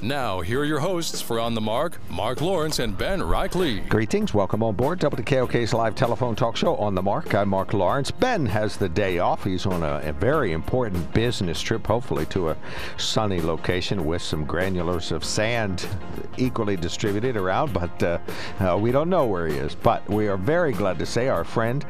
Now, here are your hosts for On the Mark, Mark Lawrence and Ben Reichley. Greetings. Welcome on board WKOK's live telephone talk show On the Mark. I'm Mark Lawrence. Ben has the day off. He's on a, a very important business trip, hopefully to a sunny location with some granulars of sand equally distributed around, but uh, uh, we don't know where he is. But we are very glad to say our friend,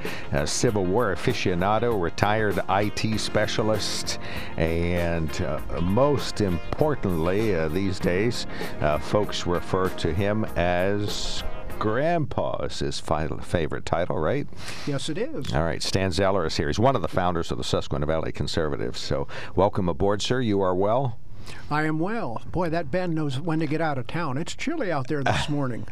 Civil War aficionado, retired IT specialist, and uh, most importantly, uh, these days, uh, folks refer to him as Grandpa is his favorite title, right? Yes, it is. All right. Stan Zeller is here. He's one of the founders of the Susquehanna Valley Conservatives. So, welcome aboard, sir. You are well? I am well. Boy, that Ben knows when to get out of town. It's chilly out there this morning.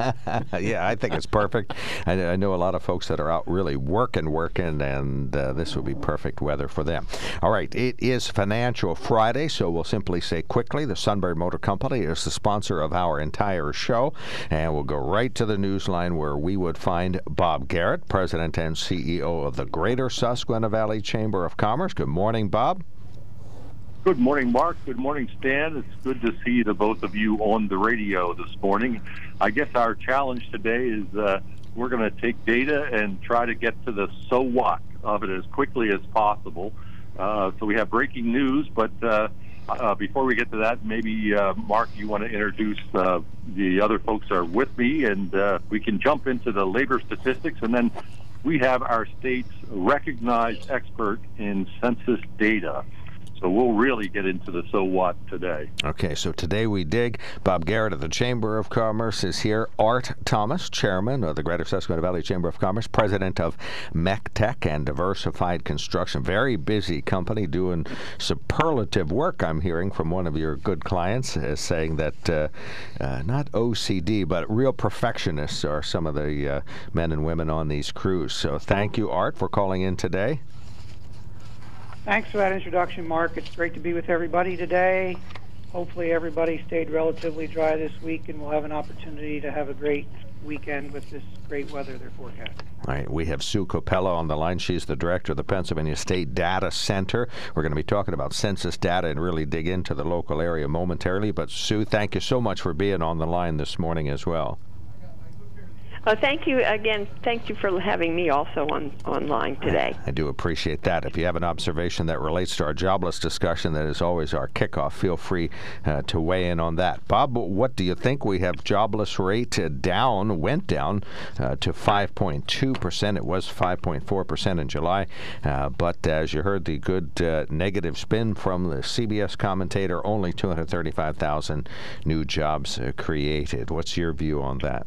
yeah, I think it's perfect. I, I, know a lot of folks that are out really working, working, and uh, this will be perfect weather for them. All right, it is Financial Friday, so we'll simply say quickly the Sunbury Motor Company is the sponsor of our entire show, and we'll go right to the news line where we would find Bob Garrett, President and CEO of the Greater Susquehanna Valley Chamber of Commerce. Good morning, Bob. Good morning, Mark. Good morning, Stan. It's good to see the both of you on the radio this morning. I guess our challenge today is uh, we're going to take data and try to get to the so what of it as quickly as possible. Uh, so we have breaking news, but uh, uh before we get to that, maybe uh, Mark, you want to introduce uh, the other folks are with me, and uh we can jump into the labor statistics, and then we have our state's recognized expert in census data. So we'll really get into the so what today. Okay, so today we dig. Bob Garrett of the Chamber of Commerce is here. Art Thomas, chairman of the Greater Susquehanna Valley Chamber of Commerce, president of Meck-Tech and Diversified Construction. Very busy company doing superlative work, I'm hearing from one of your good clients, uh, saying that uh, uh, not OCD, but real perfectionists are some of the uh, men and women on these crews. So thank you, Art, for calling in today. Thanks for that introduction, Mark. It's great to be with everybody today. Hopefully, everybody stayed relatively dry this week, and we'll have an opportunity to have a great weekend with this great weather they're forecasting. All right, we have Sue Copella on the line. She's the director of the Pennsylvania State Data Center. We're going to be talking about census data and really dig into the local area momentarily. But, Sue, thank you so much for being on the line this morning as well. Uh, thank you again. Thank you for having me also on online today. I, do appreciate that. If you have an observation that relates to our jobless discussion, that is always our kickoff. Feel free uh, to weigh in on that. Bob, what do you think? We have jobless rate uh, down, went down uh, to 5.2 percent. It was 5.4 percent in July, uh, but as you heard, the good uh, negative spin from the CBS commentator, only 235,000 new jobs created. What's your view on that?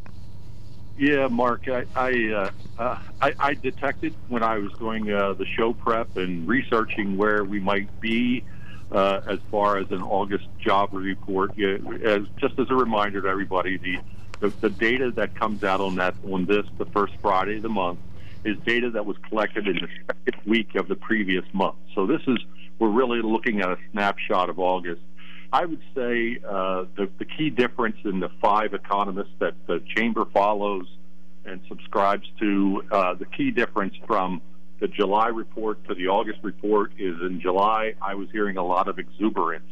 Yeah, Mark, I I, uh, uh, I, I detected when I was doing uh, the show prep and researching where we might be uh, as far as an August job report. Yeah, as just as a reminder to everybody, the, the the data that comes out on that on this the first Friday of the month is data that was collected in the second week of the previous month. So this is we're really looking at a snapshot of August. I would say uh, the, the key difference in the five economists that the chamber follows and subscribes to, uh, the key difference from the July report to the August report is in July, I was hearing a lot of exuberance.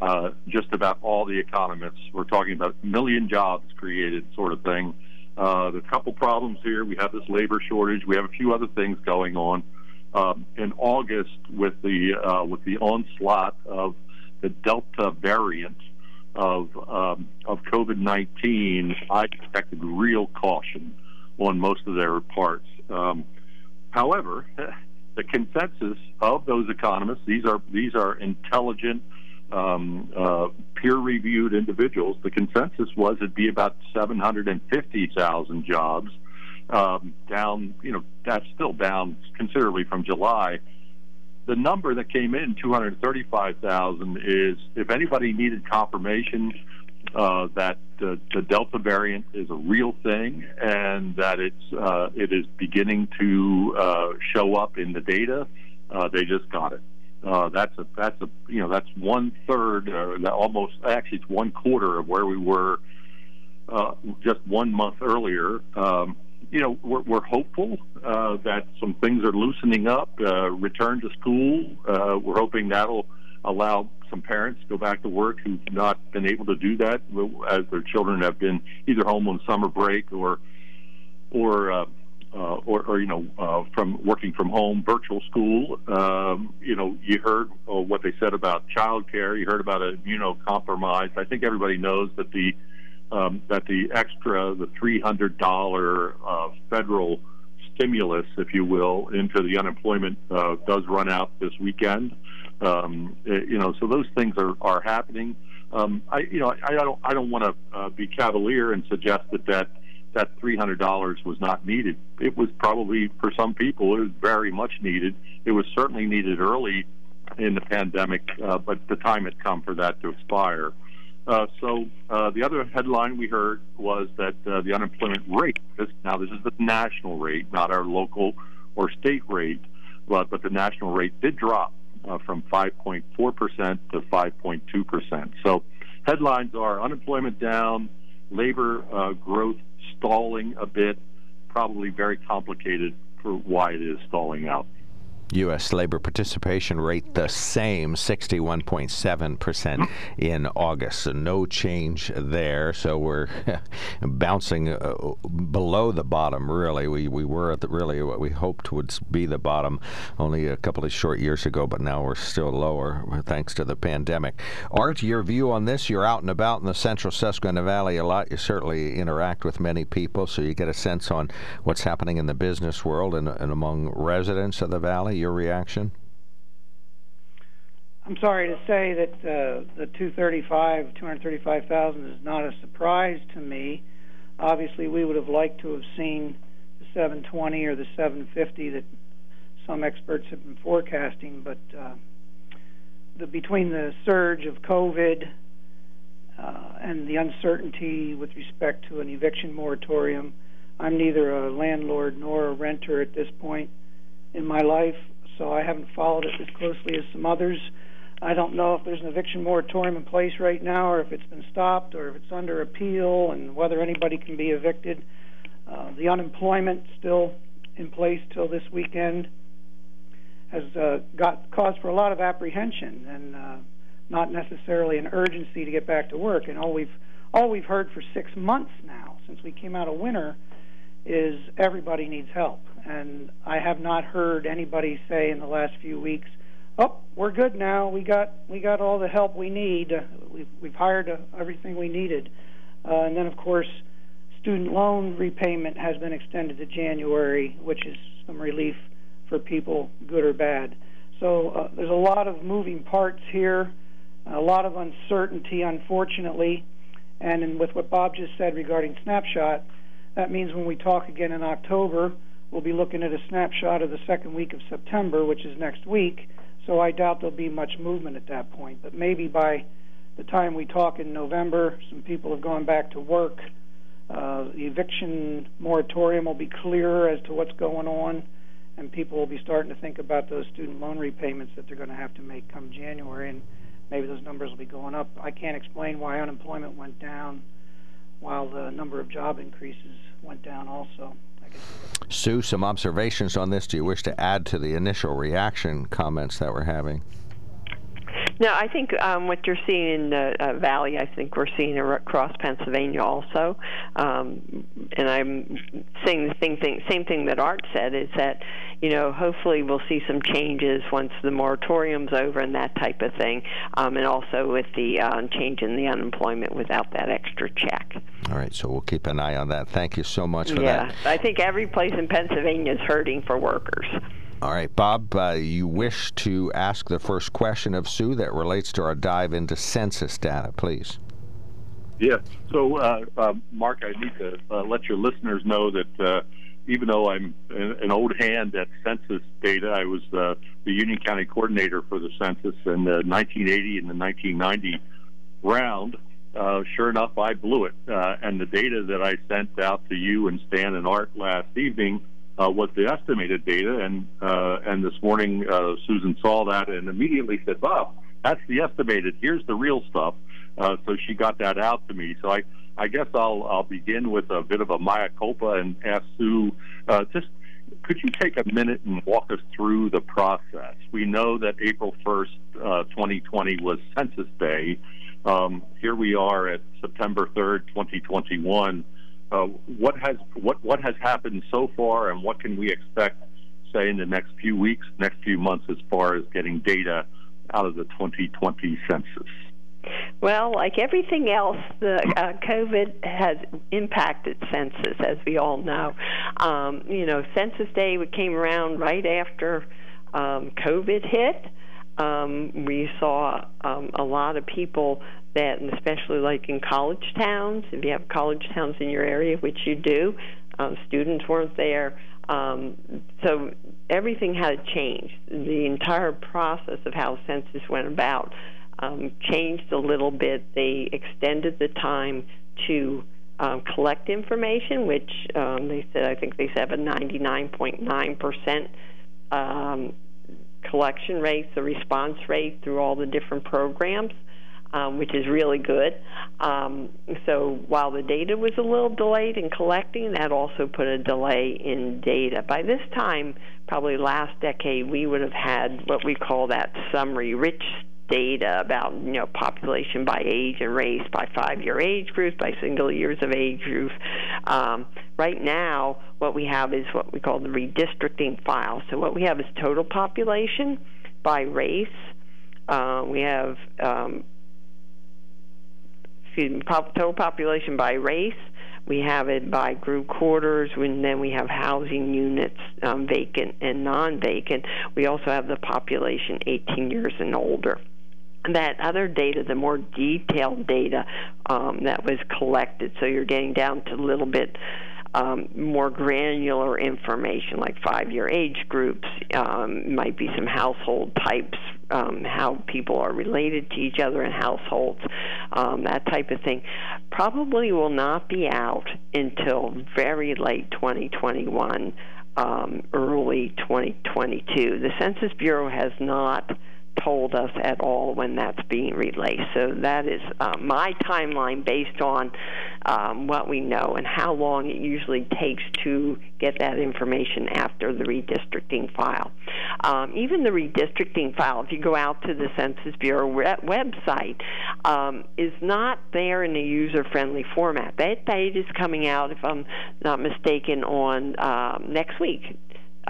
Uh, just about all the economists. We're talking about million jobs created, sort of thing. Uh, a couple problems here. We have this labor shortage. We have a few other things going on. Um, in August, with the uh, with the onslaught of the Delta variant of um, of COVID nineteen, I expected real caution on most of their parts. Um, however, the consensus of those economists these are these are intelligent, um, uh, peer-reviewed individuals. The consensus was it'd be about seven hundred and fifty thousand jobs. um, down. You know, that's still down considerably from July. The number that came in, 235,000, is if anybody needed confirmation uh, that uh, the Delta variant is a real thing and that it's uh, it is beginning to uh, show up in the data. Uh, they just got it. That's a that's a you know that's one third, almost actually it's one quarter of where we were just one month earlier. Um, you know, we're, we're hopeful uh, that some things are loosening up. Uh, return to school. Uh, we're hoping that'll allow some parents to go back to work who've not been able to do that as their children have been either home on summer break or or uh, uh, or, or, you know, uh, from working from home, virtual school. Um, you know, you heard uh, what they said about childcare. You heard about immunocompromised. I think everybody knows that the um, that the extra, the three hundred dollar uh, federal stimulus, if you will, into the unemployment uh, does run out this weekend. Um, eh, you know, so those things are are happening. Um, I, you know, I, I don't I don't want to uh, be cavalier and suggest that that that $300 was not needed. It was probably, for some people, it was very much needed. It was certainly needed early in the pandemic, uh, but the time had come for that to expire. Uh, so uh, the other headline we heard was that uh, the unemployment rate, this, now this is the national rate, not our local or state rate, but, but the national rate did drop uh, from 5.4% to 5.2%. So headlines are unemployment down, labor uh, growth stalling a bit, probably very complicated for why it is stalling out. U.S. labor participation rate the same, 61.7% in August. So no change there. So we're bouncing uh, below the bottom, really. We, we were at the, really what we hoped would be the bottom only a couple of short years ago, but now we're still lower thanks to the pandemic. Art, your view on this? You're out and about in the central Susquehanna Valley a lot. You certainly interact with many people, so you get a sense on what's happening in the business world and, and among residents of the valley your reaction? I'm sorry to say that uh, the 235, 235,000 is not a surprise to me. Obviously, we would have liked to have seen the 720 or the 750 that some experts have been forecasting, but uh, the, between the surge of COVID uh, and the uncertainty with respect to an eviction moratorium, I'm neither a landlord nor a renter at this point in my life, so I haven't followed it as closely as some others. I don't know if there's an eviction moratorium in place right now, or if it's been stopped, or if it's under appeal, and whether anybody can be evicted. Uh, the unemployment still in place till this weekend has uh, got cause for a lot of apprehension and uh, not necessarily an urgency to get back to work. And all we've all we've heard for six months now, since we came out of winter, is everybody needs help. And I have not heard anybody say in the last few weeks, "Oh, we're good now. We got we got all the help we need. We've we've hired everything we needed." Uh, and then, of course, student loan repayment has been extended to January, which is some relief for people, good or bad. So uh, there's a lot of moving parts here, a lot of uncertainty, unfortunately. And with what Bob just said regarding snapshot, that means when we talk again in October, we'll be looking at a snapshot of the second week of September, which is next week. So I doubt there'll be much movement at that point. But maybe by the time we talk in November, some people have gone back to work. Uh, the eviction moratorium will be clearer as to what's going on, and people will be starting to think about those student loan repayments that they're going to have to make come January, and maybe those numbers will be going up. I can't explain why unemployment went down while the number of job increases went down also. Sue, some observations on this. Do you wish to add to the initial reaction comments that we're having? No, I think um, what you're seeing in the uh, valley, I think we're seeing across Pennsylvania also. Um, and I'm saying the same thing, same thing that Art said is that, you know, hopefully we'll see some changes once the moratorium's over and that type of thing, um, and also with the uh, change in the unemployment without that extra check. All right, so we'll keep an eye on that. Thank you so much for yeah, that. Yeah, I think every place in Pennsylvania is hurting for workers. All right, Bob, uh, you wish to ask the first question of Sue that relates to our dive into census data, please. Yeah. So, uh, uh, Mark, I need to uh, let your listeners know that uh, even though I'm an old hand at census data, I was uh, the Union County coordinator for the census in the 1980 and the 1990 round. Uh, sure enough, I blew it. Uh, and the data that I sent out to you and Stan and Art last evening uh, was the estimated data. And uh, and this morning, uh, Susan saw that and immediately said, "Bob, that's the estimated. Here's the real stuff." Uh, so she got that out to me. So I I guess I'll I'll begin with a bit of a mea culpa and ask Sue just could you take a minute and walk us through the process? We know that April 1st, uh, 2020 was Census Day. Um, here we are at September 3rd, 2021. Uh, what has what what has happened so far, and what can we expect, say, in the next few weeks, next few months, as far as getting data out of the 2020 census? Well, like everything else, the uh, COVID has impacted census, as we all know. Um, you know, Census Day came around right after um, COVID hit. Um, we saw um, a lot of people that, and especially like in college towns, if you have college towns in your area, which you do, um, students weren't there. Um, so everything had changed. The entire process of how census went about um, changed a little bit. They extended the time to um, collect information, which um, they said, I think they said a 99.9% um, collection rate, the response rate through all the different programs. Um, which is really good. Um, so while the data was a little delayed in collecting, that also put a delay in data. By this time, probably last decade, we would have had what we call that summary rich data about you know population by age and race, by five-year age groups, by single years of age groups. Um, right now, what we have is what we call the redistricting file. So what we have is total population by race. Uh, we have um, excuse me, total population by race. We have it by group quarters, and then we have housing units, um, vacant and non-vacant. We also have the population 18 years and older that other data, the more detailed data um, that was collected. So you're getting down to a little bit um, more granular information, like five-year age groups, um, might be some household types, um, how people are related to each other in households, um, that type of thing. Probably will not be out until very late 2021, um, early 2022. The Census Bureau has not told us at all when that's being released. So that is uh, my timeline based on um, what we know and how long it usually takes to get that information after the redistricting file. Um, even the redistricting file, if you go out to the Census Bureau website, um, is not there in a user-friendly format. That date is coming out, if I'm not mistaken, on um, next week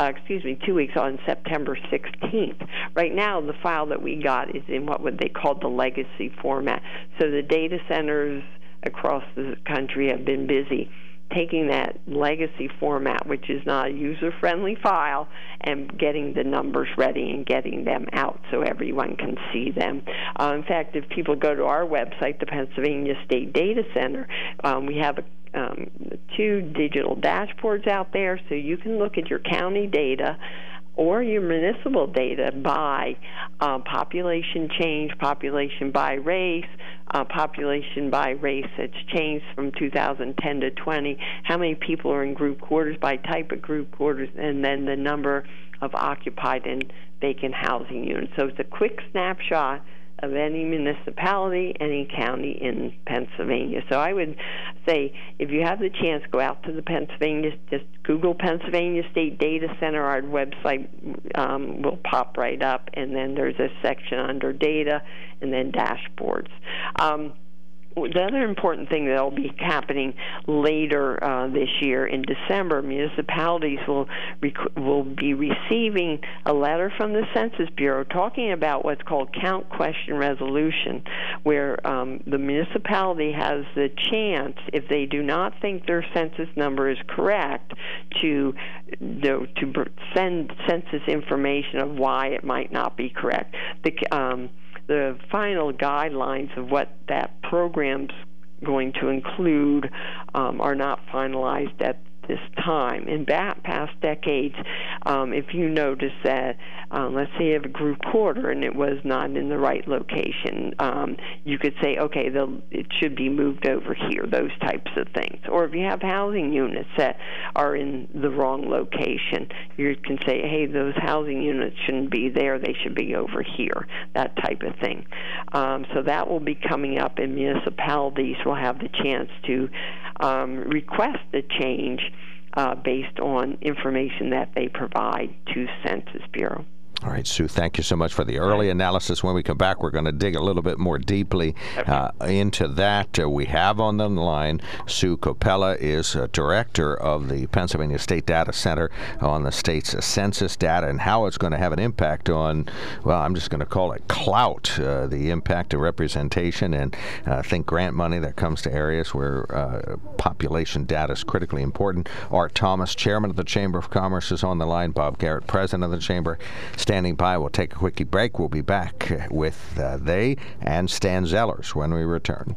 uh, excuse me, two weeks on September 16th. Right now, the file that we got is in what would they call the legacy format. So the data centers across the country have been busy taking that legacy format, which is not a user friendly file, and getting the numbers ready and getting them out so everyone can see them. Uh, in fact, if people go to our website, the Pennsylvania State Data Center, um, we have a um, two digital dashboards out there so you can look at your county data or your municipal data by uh, population change, population by race, uh, population by race that's changed from 2010 to 20, how many people are in group quarters by type of group quarters, and then the number of occupied and vacant housing units. So it's a quick snapshot of any municipality, any county in Pennsylvania. So I would say if you have the chance, go out to the Pennsylvania, just Google Pennsylvania State Data Center. Our website um, will pop right up, and then there's a section under data and then dashboards. Um, the other important thing that will be happening later uh, this year in December, municipalities will rec- will be receiving a letter from the Census Bureau talking about what's called count question resolution, where um, the municipality has the chance, if they do not think their census number is correct, to know, to send census information of why it might not be correct. The um, the final guidelines of what that program's going to include um, are not finalized at this time. In past decades, um, if you notice that, um, let's say you have a group quarter and it was not in the right location, um, you could say, okay, the, it should be moved over here, those types of things. Or if you have housing units that are in the wrong location, you can say, hey, those housing units shouldn't be there, they should be over here, that type of thing. Um, so that will be coming up, and municipalities will have the chance to um, request a change uh, based on information that they provide to Census Bureau. All right, Sue, thank you so much for the early analysis. When we come back, we're going to dig a little bit more deeply uh, into that. Uh, we have on the line Sue Copella is uh, director of the Pennsylvania State Data Center on the state's census data and how it's going to have an impact on, well, I'm just going to call it clout, uh, the impact of representation and uh, think grant money that comes to areas where uh, population data is critically important. Art Thomas, chairman of the Chamber of Commerce, is on the line. Bob Garrett, president of the Chamber standing by. We'll take a quickie break. We'll be back with uh, they and Stan Zellers when we return.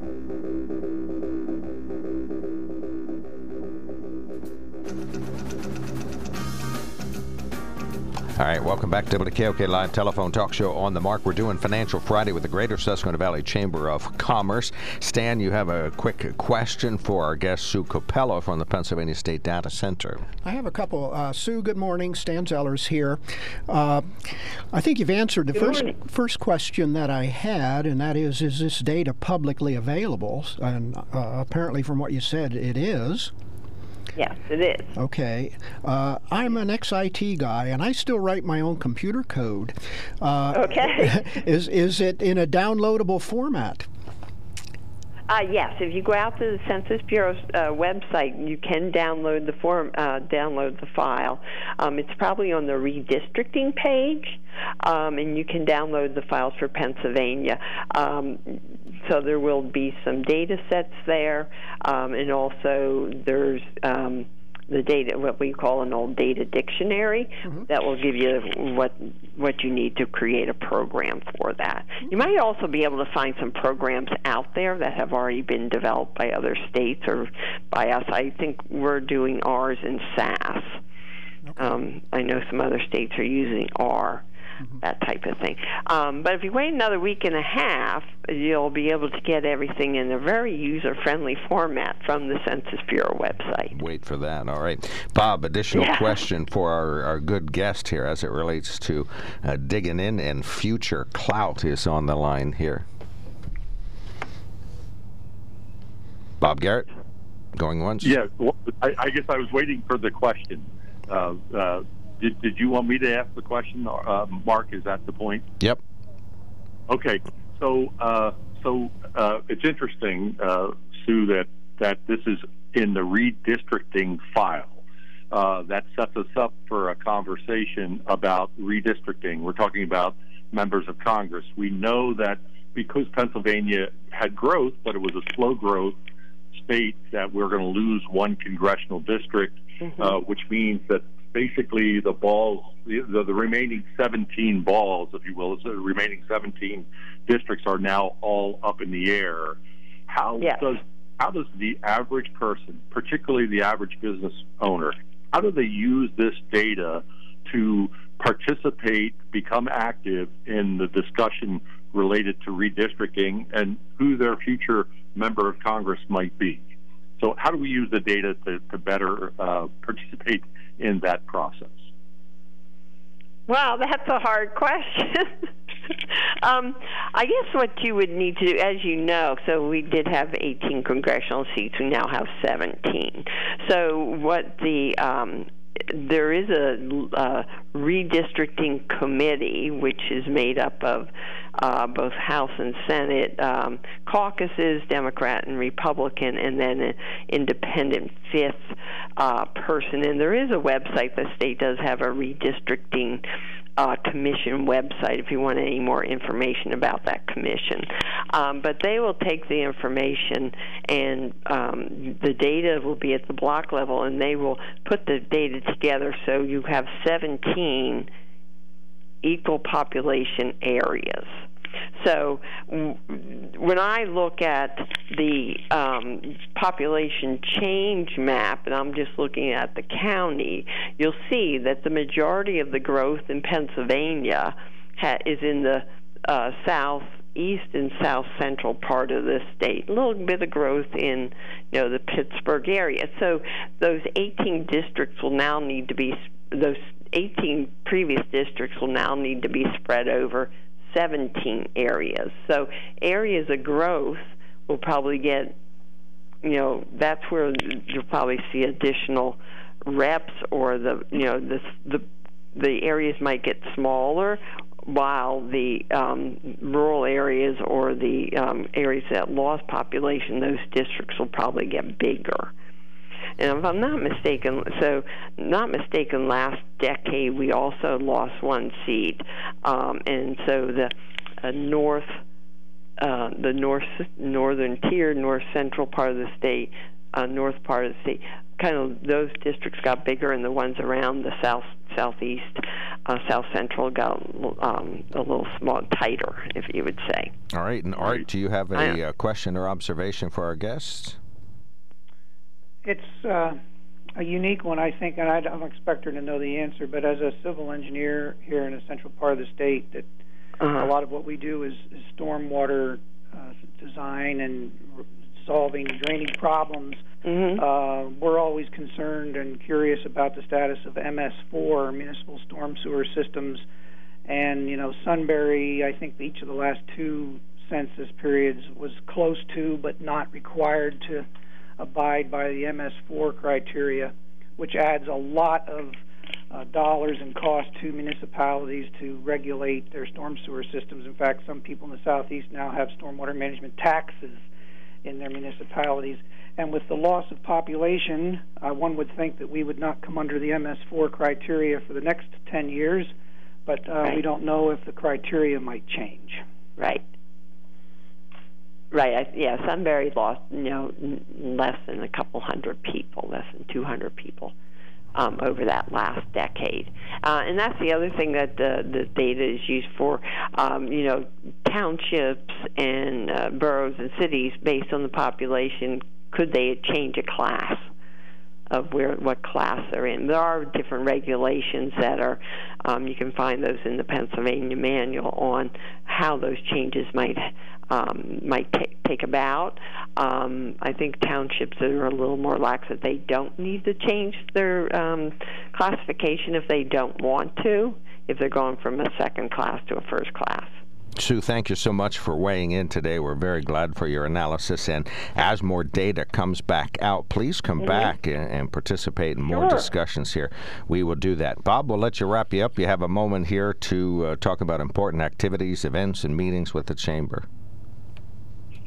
Thank you. All right, welcome back to WKOK Live Telephone Talk Show on the Mark. We're doing Financial Friday with the Greater Susquehanna Valley Chamber of Commerce. Stan, you have a quick question for our guest, Sue Copella from the Pennsylvania State Data Center. I have a couple. Uh, Sue, good morning. Stan Zellers here. Uh, I think you've answered the Good first morning. first question that I had, and that is, is this data publicly available? And uh, apparently, from what you said, it is. Yes, it is. Okay. Uh, I'm an ex-IT guy, and I still write my own computer code. Uh, Okay. is is it in a downloadable format? Uh, yes, if you go out to the Census Bureau's uh, website, you can download the form, uh, download the file. Um, it's probably on the redistricting page, um, and you can download the files for Pennsylvania. Um, so there will be some data sets there, um, and also there's um, the data, what we call an old data dictionary, that will give you what what you need to create a program for that. You might also be able to find some programs out there that have already been developed by other states or by us. I think we're doing ours in SAS. Um, I know some other states are using R. That type of thing. Um, but if you wait another week and a half, you'll be able to get everything in a very user friendly format from the Census Bureau website. Wait for that. All right. Bob, additional Yeah. question for our, our good guest here as it relates to uh, digging in and future clout is on the line here. Bob Garrett, going once? Yeah, well, I, I guess I was waiting for the question. Uh, uh, did, did you want me to ask the question, uh, Mark? Is that the point? Yep. Okay, so uh, so uh, it's interesting, uh, Sue, that that this is in the redistricting file. Uh, that sets us up for a conversation about redistricting. We're talking about members of Congress. We know that because Pennsylvania had growth, but it was a slow growth state, that we're going to lose one congressional district, uh, which means that basically the balls, the, the, the remaining 17 balls, if you will, the remaining 17 districts are now all up in the air. How Yes. does how does the average person, particularly the average business owner, how do they use this data to participate, become active in the discussion related to redistricting and who their future member of Congress might be? So, how do we use the data to, to better uh, participate in that process? Well, that's a hard question. um, I guess what you would need to do, as you know, so we did have 18 congressional seats. We now have 17. So what the um, there is a, a redistricting committee which is made up of uh, both House and Senate um, caucuses, Democrat and Republican, and then an independent fifth uh, person. And there is a website. The state does have a redistricting uh, commission website if you want any more information about that commission. Um, but they will take the information and um, the data will be at the block level, and they will put the data together so you have 17 equal population areas. So when I look at the um, population change map, and I'm just looking at the county, you'll see that the majority of the growth in Pennsylvania ha- is in the uh, southeast and south central part of the state. A little bit of growth in, you know, the Pittsburgh area. So those 18 districts will now need to be those 18 previous districts will now need to be spread over 17 areas. So areas of growth will probably get, you know, that's where you'll probably see additional reps or the, you know, the the the areas might get smaller while the um, rural areas or the um, areas that lost population, those districts will probably get bigger. And if I'm not mistaken, so not mistaken, last decade we also lost one seat, um, and so the uh, north, uh, the north northern tier, north central part of the state, uh, north part of the state, kind of those districts got bigger, and the ones around the south southeast, uh, south central got um, a little small, tighter, if you would say. All right, and Art, do you have a uh, question or observation for our guests? It's uh, a unique one, I think, and I don't expect her to know the answer. But as a civil engineer here in a central part of the state, that uh-huh. a lot of what we do is, is stormwater uh, design and solving draining problems. Mm-hmm. Uh, we're always concerned and curious about the status of MS4 municipal storm sewer systems, and you know Sunbury. I think each of the last two census periods was close to, but not required to abide by the MS4 criteria, which adds a lot of uh, dollars and cost to municipalities to regulate their storm sewer systems. In fact, some people in the southeast now have stormwater management taxes in their municipalities. And with the loss of population, uh, one would think that we would not come under the MS4 criteria for the next 10 years, but uh, right. we don't know if the criteria might change. Right. Right. I, yeah, Sunbury lost you know less than a couple hundred people, less than 200 people um, over that last decade. Uh, and that's the other thing that the, the data is used for. Um, you know, townships and uh, boroughs and cities, based on the population, could they change a class? of where what class they're in. There are different regulations that are um, you can find those in the Pennsylvania manual on how those changes might um, might t- take about. Um, I think townships that are a little more lax that they don't need to change their um, classification if they don't want to, if they're going from a second class to a first class. Sue, thank you so much for weighing in today. We're very glad for your analysis. And as more data comes back out, please come mm-hmm. back and, and, participate in more sure. discussions here. We will do that. Bob, we'll let you wrap you up. You have a moment here to uh, talk about important activities, events, and meetings with the Chamber.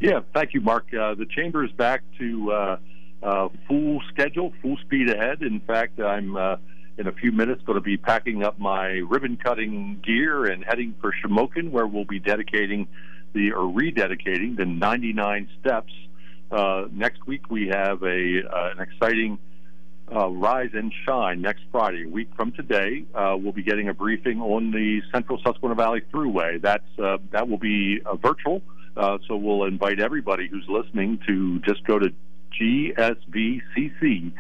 Yeah, thank you, Mark. Uh, the chamber is back to uh, uh, full schedule, full speed ahead. In fact, I'm uh, in a few minutes going to be packing up my ribbon cutting gear and heading for Shamokin, where we'll be dedicating the or rededicating the 99 steps. Uh, next week we have a uh, an exciting. Rise and Shine next Friday, a week from today. We'll be getting a briefing on the Central Susquehanna Valley Thruway. That's that will be virtual. Uh, so we'll invite everybody who's listening to just go to gsvcc.org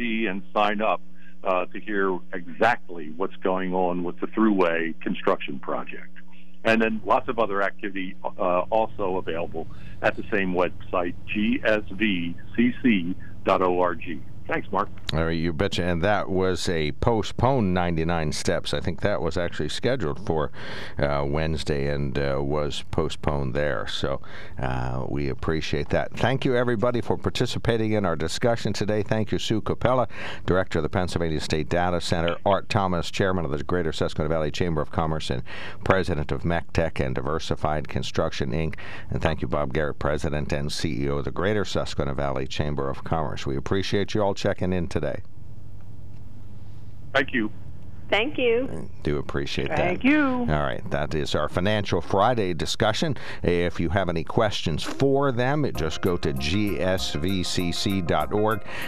and sign up uh, to hear exactly what's going on with the Thruway construction project. and then lots of other activity uh, also available at the same website, gsvcc.org. Thanks, Mark. All right, you betcha. And that was a postponed 99 steps. I think that was actually scheduled for uh, Wednesday and uh, was postponed there. So uh, we appreciate that. Thank you, everybody, for participating in our discussion today. Thank you, Sue Copella, Director of the Pennsylvania State Data Center, Art Thomas, Chairman of the Greater Susquehanna Valley Chamber of Commerce and President of Meck-Tech and Diversified Construction, Inc. And thank you, Bob Garrett, President and CEO of the Greater Susquehanna Valley Chamber of Commerce. We appreciate you all checking in today. Thank you. Thank you. Do appreciate that. Thank you. All right, that is our Financial Friday discussion. If you have any questions for them, just go to gsvcc.org.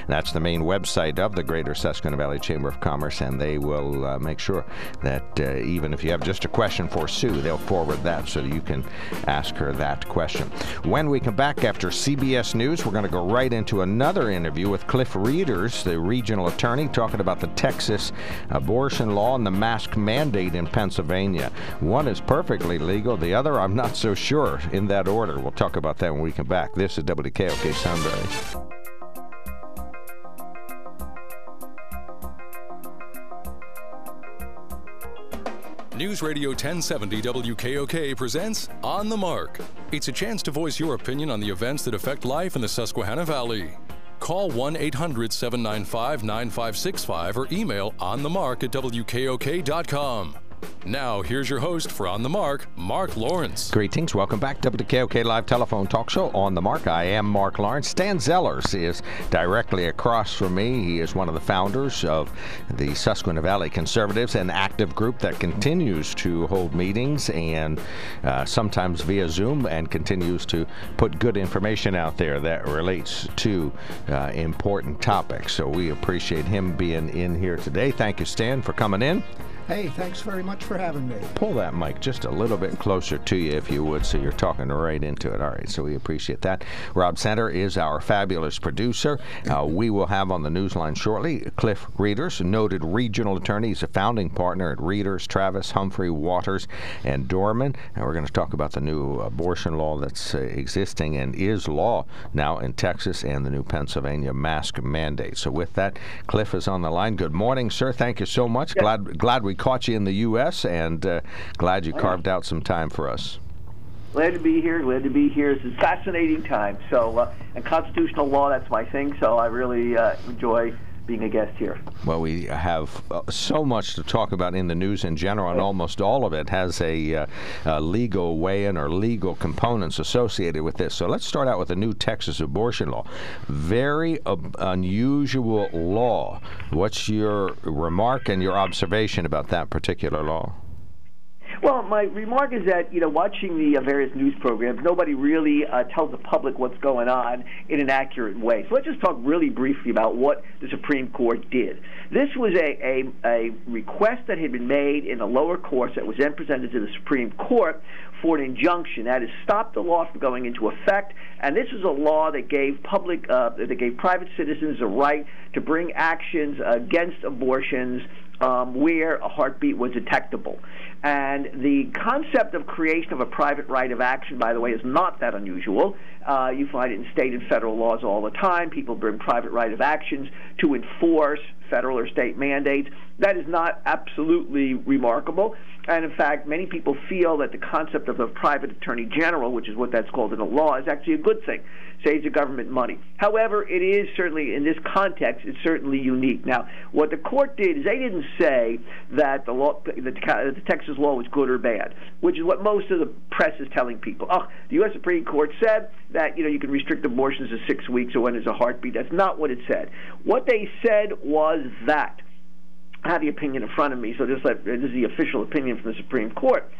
That's the main website of the Greater Susquehanna Valley Chamber of Commerce, and they will uh, make sure that uh, even if you have just a question for Sue, they'll forward that so you can ask her that question. When we come back after CBS News, we're going to go right into another interview with Cliff Rieders, the regional attorney, talking about the Texas abortion law and the mask mandate in Pennsylvania. One is perfectly legal, the other, I'm not so sure in that order. We'll talk about that when we come back. This is WKOK Sunbury. News Radio 1070 WKOK presents On the Mark. It's a chance to voice your opinion on the events that affect life in the Susquehanna Valley. Call 1 800 795 9565 or email onthemark at WKOK.com. Now, here's your host for On the Mark, Mark Lawrence. Greetings. Welcome back to WKOK Live Telephone Talk Show on the Mark. I am Mark Lawrence. Stan Zellers is directly across from me. He is one of the founders of the Susquehanna Valley Conservatives, an active group that continues to hold meetings and uh, sometimes via Zoom and continues to put good information out there that relates to uh, important topics. So we appreciate him being in here today. Thank you, Stan, for coming in. Hey, thanks very much for having me. Pull that mic just a little bit closer to you, if you would, so you're talking right into it. All right, so we appreciate that. Rob Center is our fabulous producer. Uh, we will have on the newsline shortly Cliff Rieders, noted regional attorney. He's a founding partner at Rieders, Travis, Humphrey, Waters, and Dohrmann. And we're going to talk about the new abortion law that's uh, existing and is law now in Texas and the new Pennsylvania mask mandate. So with that, Cliff is on the line. Good morning, sir. Thank you so much. Glad glad we caught you in the U.S. and uh, glad you carved out some time for us. Glad to be here. Glad to be here. It's a fascinating time. So, uh, and constitutional law, that's my thing. So I really uh, enjoy being a guest here. Well, we have uh, so much to talk about in the news in general, and almost all of it has a, uh, a legal weigh-in or legal components associated with this. So let's start out with the new Texas abortion law. Very uh, unusual law. What's your remark and your observation about that particular law? Well, my remark is that you know, watching the uh, various news programs, nobody really uh, tells the public what's going on in an accurate way. So let's just talk really briefly about what the Supreme Court did. This was a, a, a request that had been made in the lower courts that was then presented to the Supreme Court for an injunction that is stop the law from going into effect. And this is a law that gave public, uh, that gave private citizens a right to bring actions against abortions um, where a heartbeat was detectable. And the concept of creation of a private right of action, by the way, is not that unusual. Uh, you find it in state and federal laws all the time. People bring private right of actions to enforce federal or state mandates. That is not absolutely remarkable. And in fact, many people feel that the concept of a private attorney general, which is what that's called in the law, is actually a good thing. Saves the government money. However, it is certainly, in this context, it's certainly unique. Now, what the court did is they didn't say that the law, the, the Texas law was good or bad, which is what most of the press is telling people. Oh, the U.S. Supreme Court said that you know you can restrict abortions to six weeks or when there's a heartbeat. That's not what it said. What they said was that have the opinion in front of me, so this is the official opinion from the Supreme Court.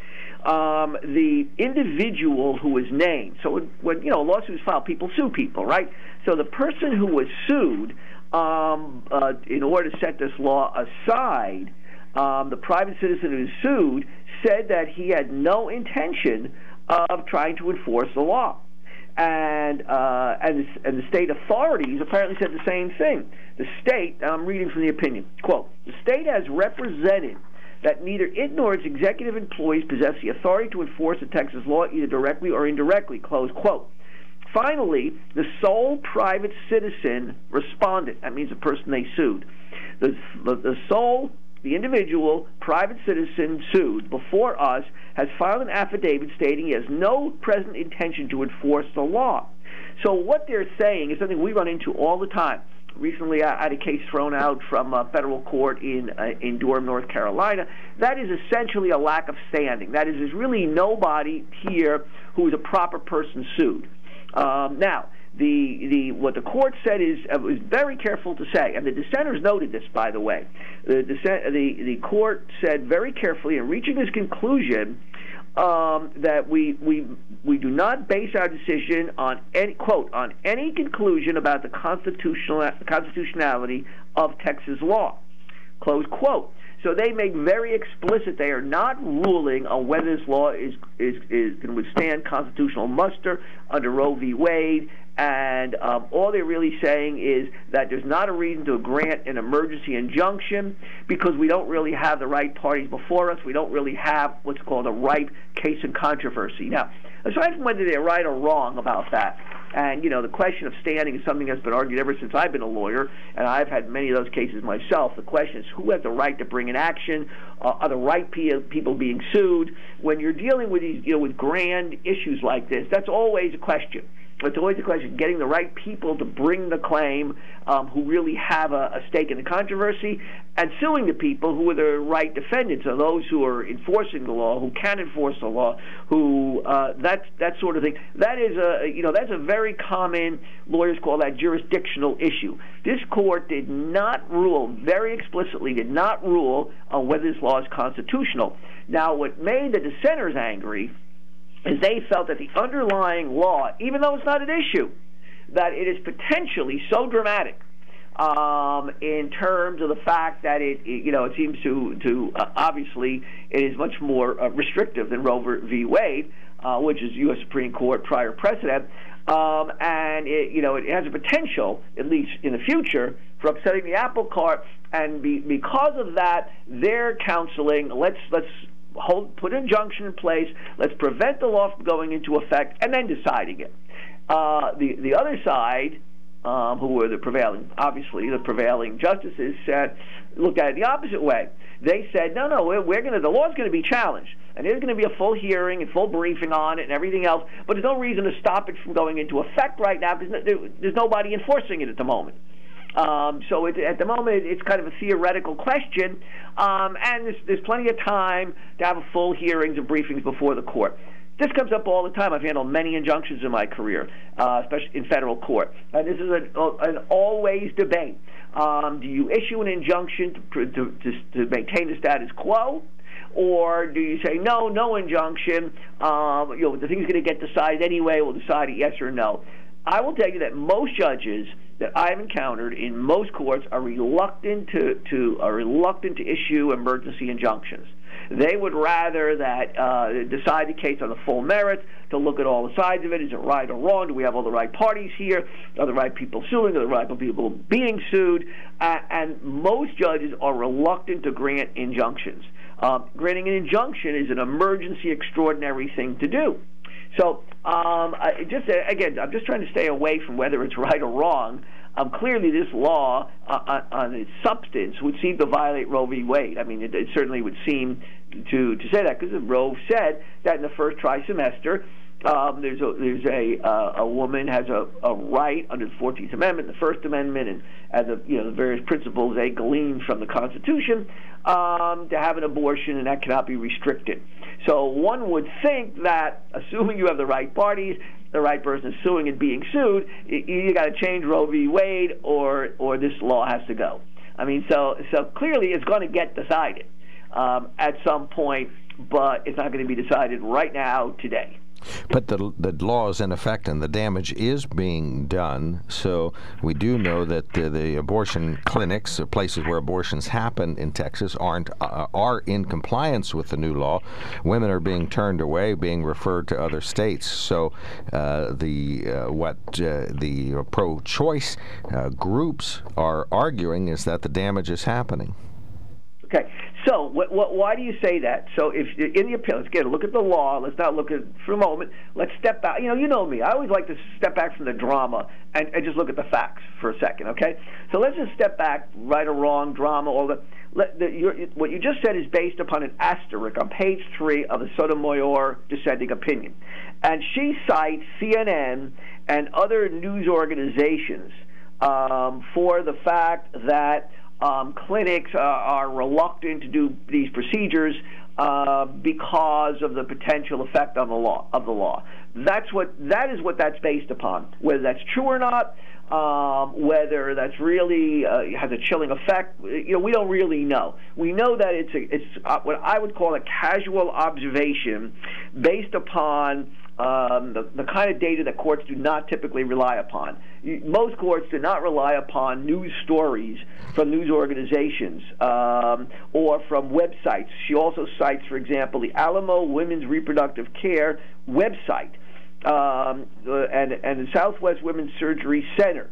Um, the individual who was named, so when you know lawsuits filed, people sue people, right? So the person who was sued, um, uh, in order to set this law aside, um, the private citizen who sued said that he had no intention of trying to enforce the law and uh, and, and the state authorities apparently said the same thing. The state, I'm reading from the opinion, quote, the state has represented that neither it nor its executive employees possess the authority to enforce the Texas law either directly or indirectly. Close quote. Finally, the sole private citizen respondent, that means the person they sued, the, the, the sole the individual private citizen sued before us has filed an affidavit stating he has no present intention to enforce the law. So what they're saying is something we run into all the time. Recently, I had a case thrown out from a federal court in uh, in Durham, North Carolina. That is essentially a lack of standing. That is, there's really nobody here who is a proper person sued. Um, now, the the what the court said is uh, was very careful to say, and the dissenters noted this, by the way. The dissent, the the court said very carefully in reaching this conclusion um, that we we we do not base our decision on any quote on any conclusion about the constitutional constitutionality of Texas law. Close quote. So they make very explicit they are not ruling on whether this law is is, is can withstand constitutional muster under Roe v. Wade and um, all they're really saying is that there's not a reason to grant an emergency injunction because we don't really have the right parties before us. We don't really have what's called a ripe case in controversy. Now, aside from whether they're right or wrong about that, and you know the question of standing is something that's been argued ever since I've been a lawyer, and I've had many of those cases myself. The question is who has the right to bring an action? Uh, are the right people being sued? When you're dealing with these, you know, with grand issues like this, that's always a question it's always a question getting the right people to bring the claim um, who really have a, a, stake in the controversy and suing the people who are the right defendants or those who are enforcing the law, who can enforce the law, who uh, that that sort of thing. That is a you know that's a very common lawyers call that jurisdictional issue. This court did not rule very explicitly did not rule on whether this law is constitutional. Now, what made the dissenters angry is they felt that the underlying law, even though it's not an issue, that it is potentially so dramatic um, in terms of the fact that it, it you know, it seems to to uh, obviously it is much more uh, restrictive than Roe v. Wade, uh, which is U.S. Supreme Court prior precedent, um, and it, you know, it has a potential, at least in the future, for upsetting the apple cart. And be, because of that, they're counseling. Let's let's hold, put an injunction in place. Let's prevent the law from going into effect, and then deciding it. Uh, the the other side, um, who were the prevailing, obviously the prevailing justices, said, looked at it the opposite way. They said, no, no, we're, we're going to the law's going to be challenged, and there's going to be a full hearing and full briefing on it and everything else. But there's no reason to stop it from going into effect right now because there, there's nobody enforcing it at the moment. Um, so it, at the moment, it's kind of a theoretical question, um, and there's, there's plenty of time to have full hearings and briefings before the court. This comes up all the time. I've handled many injunctions in my career, uh, especially in federal court. And this is an, an always debate. Um, do you issue an injunction to, to, to, to maintain the status quo? or do you say no, no injunction? Um, you know, the thing's going to get decided anyway. We'll decide yes or no. I will tell you that most judges that I've encountered in most courts are reluctant to, to are reluctant to issue emergency injunctions. They would rather that uh, decide the case on the full merits, to look at all the sides of it. Is it right or wrong? Do we have all the right parties here? Are the right people suing? Are the right people being sued? Uh, and most judges are reluctant to grant injunctions. Uh, granting an injunction is an emergency, extraordinary thing to do. So, um, I just uh, again, I'm just trying to stay away from whether it's right or wrong. Um, clearly, this law, uh, uh, on its substance, would seem to violate Roe v. Wade. I mean, it, it certainly would seem to to say that because Roe said that in the first trimester, um, there's a there's a uh, a woman has a, a right under the Fourteenth Amendment, the First Amendment, and as the you know the various principles they glean from the Constitution um, to have an abortion, and that cannot be restricted. So one would think that, assuming you have the right parties, the right person is suing and being sued, you, got to change Roe v. Wade, or or this law has to go. I mean, so so clearly it's going to get decided um, at some point, but it's not going to be decided right now today. But the, the law is in effect and the damage is being done. So we do know that the, the abortion clinics, the places where abortions happen in Texas, aren't uh, are in compliance with the new law. Women are being turned away, being referred to other states. So uh, the uh, what uh, the pro-choice uh, groups are arguing is that the damage is happening. Okay, So, what, what, why do you say that? So, if in the appeal, let's get look at the law. Let's not look at for a moment. Let's step back. You know, you know me. I always like to step back from the drama and, and just look at the facts for a second. Okay. So let's just step back, right or wrong, drama, all the. Let, the what you just said is based upon an asterisk on page three of the Sotomayor dissenting opinion, and she cites CNN and other news organizations um, for the fact that um, clinics uh, are reluctant to do these procedures uh, because of the potential effect on the law of the law. That's what that is what that's based upon. Whether that's true or not, um, whether that's really uh, has a chilling effect, you know, we don't really know. We know that it's a, it's uh, what I would call a casual observation based upon um, the, the kind of data that courts do not typically rely upon. Most courts do not rely upon news stories from news organizations um, or from websites. She also cites, for example, the Alamo Women's Reproductive Care website um, and, and the Southwest Women's Surgery Center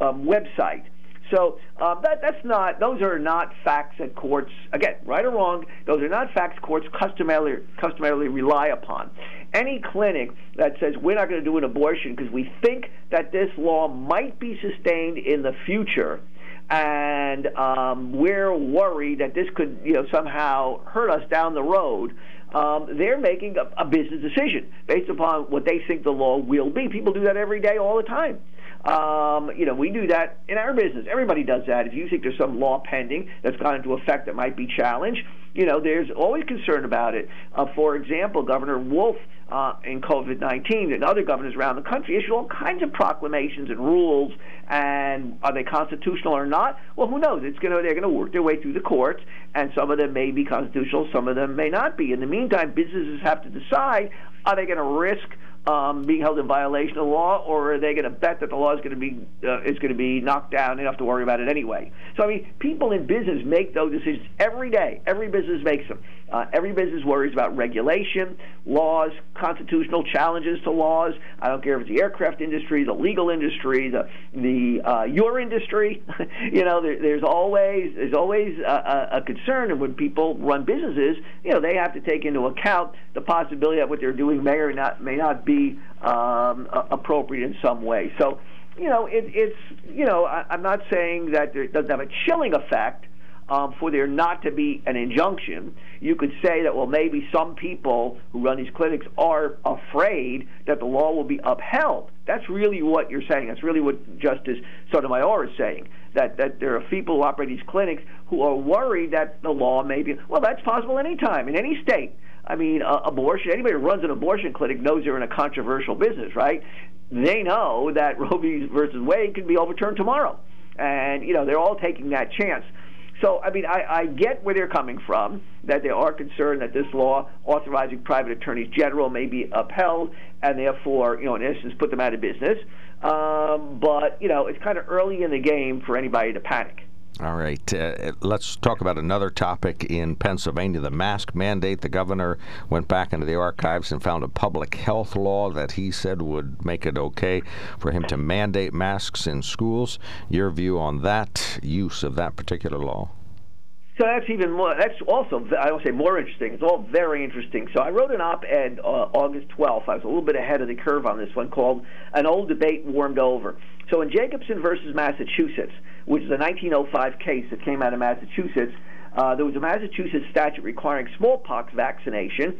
um, website. So uh, that that's not; those are not facts that courts, again, right or wrong, those are not facts courts customarily customarily rely upon. Any clinic that says we're not going to do an abortion because we think that this law might be sustained in the future, and um, we're worried that this could, you know, somehow hurt us down the road. Um, they're making a, a business decision based upon what they think the law will be. People do that every day, all the time. Um, you know, we do that in our business. Everybody does that. If you think there's some law pending that's gone into effect that might be challenged, you know, there's always concern about it. Uh, for example, Governor Wolf uh, in COVID 19 and other governors around the country issued all kinds of proclamations and rules. And are they constitutional or not? Well, who knows? It's gonna they're going to work their way through the courts, and some of them may be constitutional, some of them may not be. In the meantime, businesses have to decide: are they going to risk um, being held in violation of the law, or are they going to bet that the law is going to be uh, is going to be knocked down? Don't have to worry about it anyway. So I mean, people in business make those decisions every day. Every business makes them. Uh, every business worries about regulation, laws, constitutional challenges to laws. I don't care if it's the aircraft industry, the legal industry, the the uh, your industry. you know, there, there's always there's always a, a concern, and when people run businesses, you know, they have to take into account the possibility that what they're doing may or not may not be um, appropriate in some way. So, you know, it, it's you know, I, I'm not saying that it doesn't have a chilling effect. Um, for there not to be an injunction, you could say that, well, maybe some people who run these clinics are afraid that the law will be upheld. That's really what you're saying. That's really what Justice Sotomayor is saying. That, that there are people who operate these clinics who are worried that the law may be, well, that's possible anytime in any state. I mean, uh, abortion. Anybody who runs an abortion clinic knows they're in a controversial business, right? They know that Roe v. versus Wade could be overturned tomorrow, and you know they're all taking that chance. So, I mean, I, I get where they're coming from, that they are concerned that this law authorizing private attorneys general may be upheld and therefore, you know, in essence, put them out of business. Um, but, you know, it's kind of early in the game for anybody to panic. All right. Uh, let's talk about another topic in Pennsylvania the mask mandate. The governor went back into the archives and found a public health law that he said would make it okay for him to mandate masks in schools. Your view on that use of that particular law? So that's even more. That's also I will say more interesting. It's all very interesting. So I wrote an op-ed uh, August 12th. I was a little bit ahead of the curve on this one, called "An Old Debate Warmed Over." So in Jacobson versus Massachusetts, which is a 1905 case that came out of Massachusetts, uh, there was a Massachusetts statute requiring smallpox vaccination.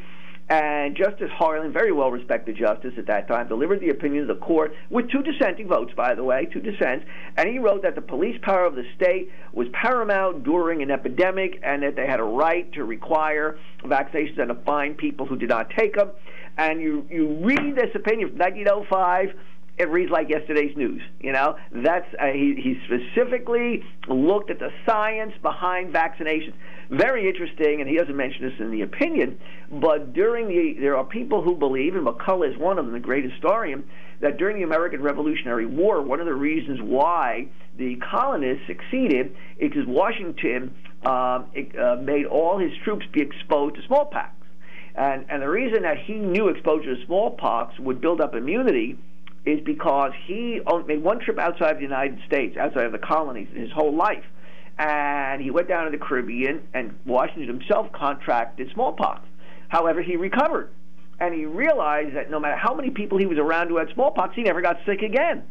And Justice Harlan, very well respected justice at that time, delivered the opinion of the court with two dissenting votes, by the way, two dissents. And he wrote that the police power of the state was paramount during an epidemic and that they had a right to require vaccinations and to fine people who did not take them. And you, you read this opinion from 1905 it reads like yesterday's news. You know, that's uh, he, he specifically looked at the science behind vaccinations. Very interesting, and he doesn't mention this in the opinion. But during the, there are people who believe, and McCullough is one of them, the great historian, that during the American Revolutionary War, one of the reasons why the colonists succeeded is because Washington um, it, uh, made all his troops be exposed to smallpox. And, and the reason that he knew exposure to smallpox would build up immunity is because he made one trip outside the United States, outside of the colonies, his whole life. and he went down to the Caribbean, and Washington himself contracted smallpox. However, he recovered, and he realized that no matter how many people he was around who had smallpox, he never got sick again.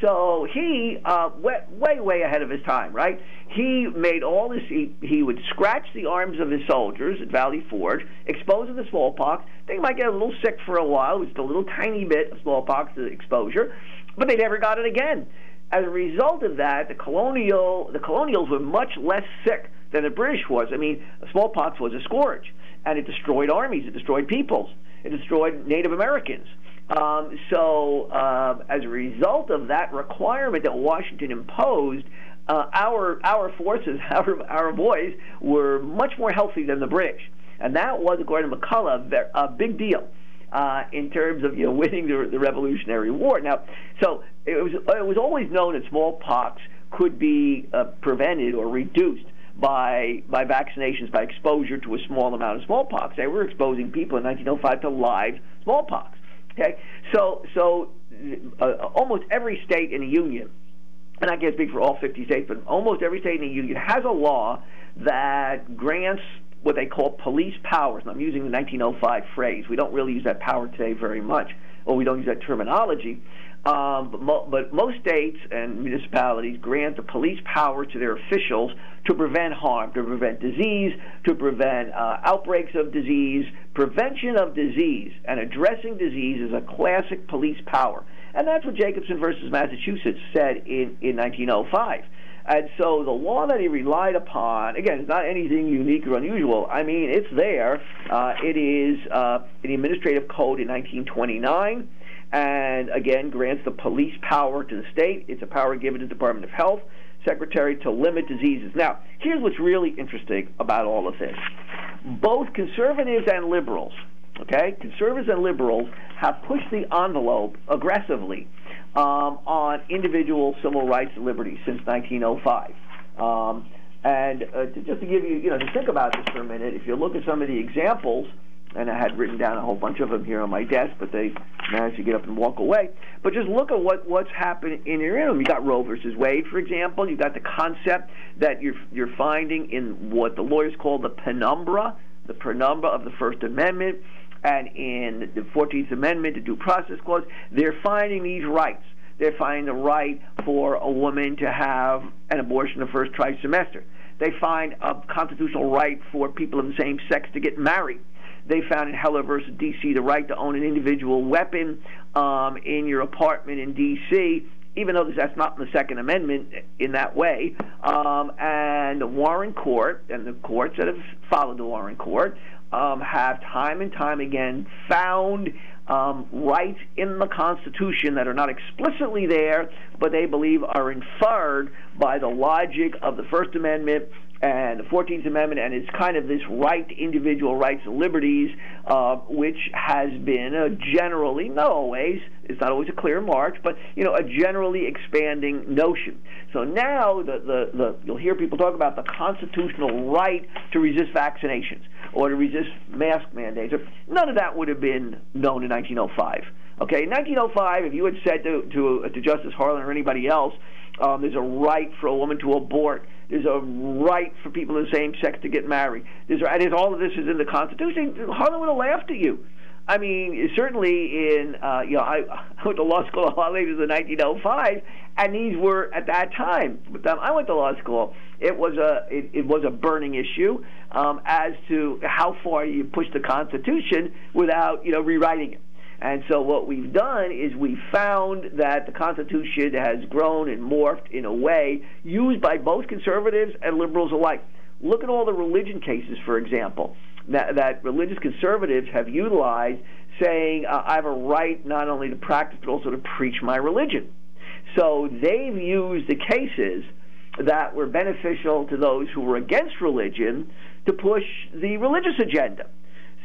So he uh, went way, way ahead of his time, right? He made all this. He, he would scratch the arms of his soldiers at Valley Forge, expose them to smallpox. They might get a little sick for a while, just a little tiny bit of smallpox exposure, but they never got it again. As a result of that, the colonial the colonials were much less sick than the British was. I mean, smallpox was a scourge, and it destroyed armies, it destroyed peoples, it destroyed Native Americans. Um, so, uh, as a result of that requirement that Washington imposed, uh, our our forces, our our boys, were much more healthy than the British, and that was, according to McCullough, a big deal. Uh, in terms of you know winning the, the Revolutionary War. Now, so it was it was always known that smallpox could be uh, prevented or reduced by by vaccinations, by exposure to a small amount of smallpox. They were exposing people in 1905 to live smallpox. Okay, so so uh, almost every state in the union, and I can't speak for all 50 states, but almost every state in the union has a law that grants what they call police powers. And I'm using the 1905 phrase. We don't really use that power today very much, or we don't use that terminology. Um, but, mo- but, most states and municipalities grant the police power to their officials to prevent harm, to prevent disease, to prevent uh, outbreaks of disease. Prevention of disease and addressing disease is a classic police power. And that's what Jacobson versus Massachusetts said in, in 1905. And so the law that he relied upon, again, it's not anything unique or unusual. I mean, it's there. Uh, it is uh, in the Administrative Code in 1929 and again grants the police power to the state. It's a power given to the Department of Health Secretary to limit diseases. Now, here's what's really interesting about all of this. Both conservatives and liberals, okay, conservatives and liberals have pushed the envelope aggressively um, on individual civil rights and liberties since 1905. Um, and uh, to, just to give you, you know, to think about this for a minute, if you look at some of the examples and I had written down a whole bunch of them here on my desk, but they managed to get up and walk away. But just look at what what's happened in Iran. You got Roe versus Wade, for example. You got the concept that you're you're finding in what the lawyers call the penumbra, the penumbra of the First Amendment, and in the Fourteenth Amendment, the Due Process Clause. They're finding these rights. They're finding the right for a woman to have an abortion the first trimester. They find a constitutional right for people of the same sex to get married they found in Heller versus D.C. the right to own an individual weapon um, in your apartment in D.C. Even though that's not in the Second Amendment in that way, um, and the Warren Court and the courts that have followed the Warren Court um, have time and time again found um, rights in the Constitution that are not explicitly there, but they believe are inferred by the logic of the First Amendment and the 14th Amendment, and it's kind of this right individual rights and liberties, uh, which has been a generally, not always, it's not always a clear march, but you know, a generally expanding notion. So now, the, the, the you'll hear people talk about the constitutional right to resist vaccinations or to resist mask mandates. None of that would have been known in 1905. Okay, in 1905, if you had said to to, to Justice Harlan or anybody else, um, there's a right for a woman to abort there's a right for people of the same sex to get married. There's, there's all of this is in the Constitution. Harlan would have laughed at you. I mean, certainly in uh, you know, I, I went to law school a lot later than 1905, and these were at that time. But um, I went to law school. It was a it, it was a burning issue um, as to how far you push the Constitution without you know rewriting it. And so what we've done is we found that the Constitution has grown and morphed in a way used by both conservatives and liberals alike. Look at all the religion cases, for example, that, that religious conservatives have utilized, saying, uh, I have a right not only to practice but also to preach my religion. So they've used the cases that were beneficial to those who were against religion to push the religious agenda.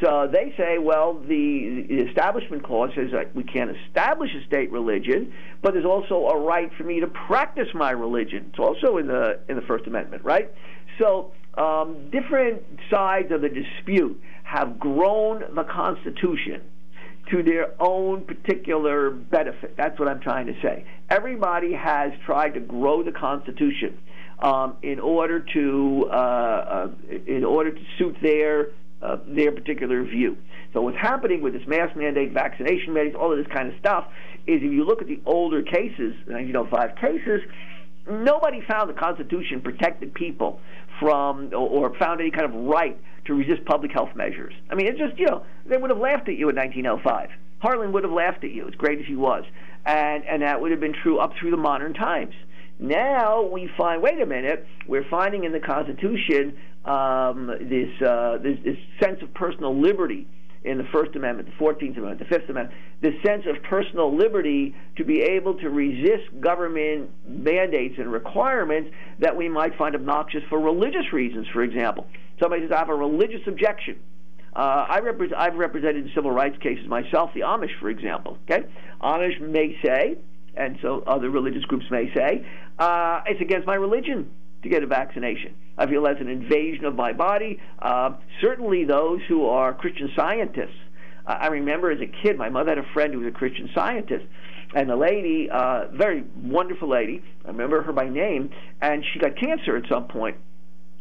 So they say, well, the, the Establishment Clause says that we can't establish a state religion, but there's also a right for me to practice my religion. It's also in the in the First Amendment, right? So um, different sides of the dispute have grown the Constitution to their own particular benefit. That's what I'm trying to say. Everybody has tried to grow the Constitution um, in order to uh, uh, in order to suit their uh, their particular view. So what's happening with this mask mandate, vaccination mandates, all of this kind of stuff is if you look at the older cases, 1905 cases, nobody found the Constitution protected people from or found any kind of right to resist public health measures. I mean, it's just, you know, they would have laughed at you in 1905. Harlan would have laughed at you, as great as he was. And, and that would have been true up through the modern times. Now we find, wait a minute, we're finding in the Constitution um, this, uh, this, this sense of personal liberty in the First Amendment, the Fourteenth Amendment, the Fifth Amendment, this sense of personal liberty to be able to resist government mandates and requirements that we might find obnoxious for religious reasons, for example. Somebody says, I have a religious objection. Uh, I repre- I've represented civil rights cases myself, the Amish, for example. Okay, Amish may say, and so other religious groups may say, uh, it's against my religion to get a vaccination. I feel that's an invasion of my body. Uh, certainly, those who are Christian scientists. I remember as a kid, my mother had a friend who was a Christian scientist, and the lady, uh, very wonderful lady, I remember her by name, and she got cancer at some point.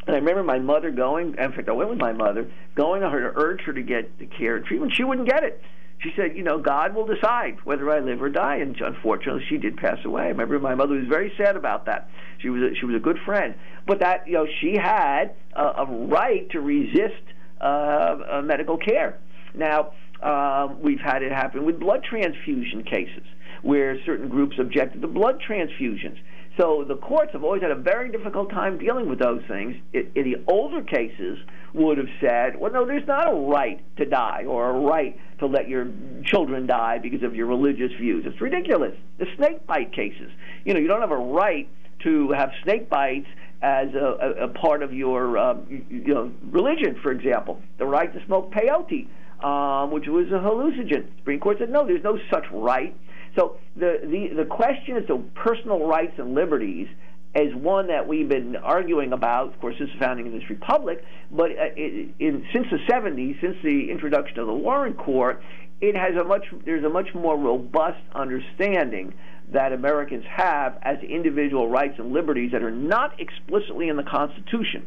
And I remember my mother going, in fact, I went with my mother, going to her to urge her to get the care and treatment. She wouldn't get it she said, you know, God will decide whether I live or die. And unfortunately, she did pass away. I remember my mother was very sad about that. She was a, she was a good friend, but that you know she had a, a right to resist uh, uh, medical care. Now um, we've had it happen with blood transfusion cases where certain groups objected to blood transfusions. So the courts have always had a very difficult time dealing with those things. In, in the older cases, would have said, well, no, there's not a right to die or a right to let your children die because of your religious views. It's ridiculous. The snake bite cases, you know, you don't have a right to have snake bites as a, a, a part of your um, you know religion, for example. The right to smoke peyote, um, which was a hallucinogen. The Supreme Court said no, there's no such right. So the, the, the question as to personal rights and liberties is one that we've been arguing about. Of course, since the founding of this republic, but uh, in, since the 70s, since the introduction of the Warren Court, it has a much there's a much more robust understanding that Americans have as individual rights and liberties that are not explicitly in the Constitution,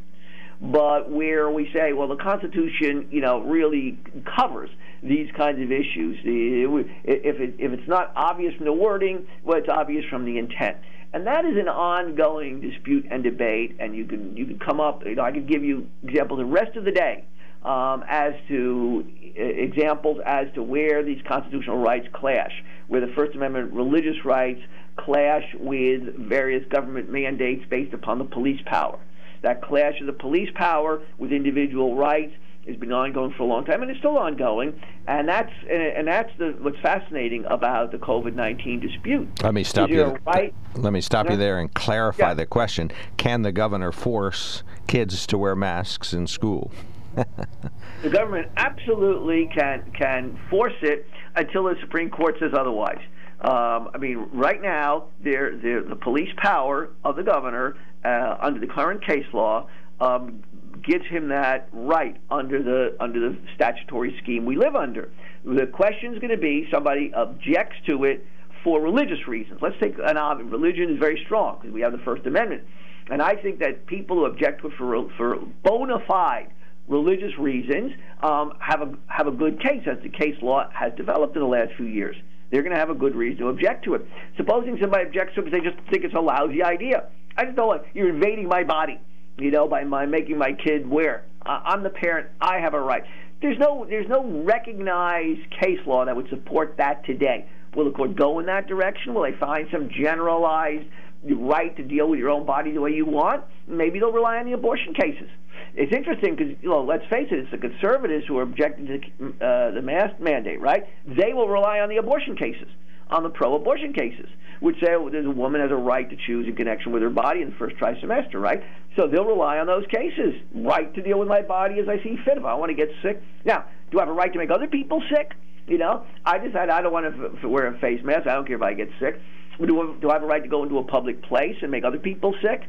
but where we say, well, the Constitution, you know, really covers these kinds of issues. If, it, if it's not obvious from the wording, well, it's obvious from the intent and that is an ongoing dispute and debate. And you can you can come up. You know, I could give you examples the rest of the day um, as to uh, examples as to where these constitutional rights clash, where the First Amendment religious rights clash with various government mandates based upon the police power. That clash of the police power with individual rights has been ongoing for a long time, and it's still ongoing. And that's and that's the what's fascinating about the COVID nineteen dispute. Let me stop you. Right? Let me stop you there and clarify yeah. the question: Can the governor force kids to wear masks in school? the government absolutely can can force it until the Supreme Court says otherwise. Um, I mean, right now, they're, they're, the police power of the governor uh, under the current case law um, gives him that right under the under the statutory scheme we live under. The question is going to be somebody objects to it for religious reasons. Let's take an obvious religion is very strong because we have the First Amendment, and I think that people who object to it for for bona fide religious reasons um, have a have a good case as the case law has developed in the last few years. They're going to have a good reason to object to it. Supposing somebody objects to it because they just think it's a lousy idea. I just don't like you're invading my body you know, by my making my kid wear. I'm the parent. I have a right. There's no there's no recognized case law that would support that today. Will the court go in that direction? Will they find some generalized right to deal with your own body the way you want? Maybe they'll rely on the abortion cases. It's interesting because you know, let's face it, it's the conservatives who are objecting to uh, the mask mandate, right? They will rely on the abortion cases, on the pro-abortion cases would say oh, there's a woman has a right to choose in connection with her body in the first trimester, right? So they'll rely on those cases. Right to deal with my body as I see fit. If I want to get sick, now do I have a right to make other people sick? You know, I decide I don't want to f- wear a face mask. I don't care if I get sick. Do, do I have a right to go into a public place and make other people sick?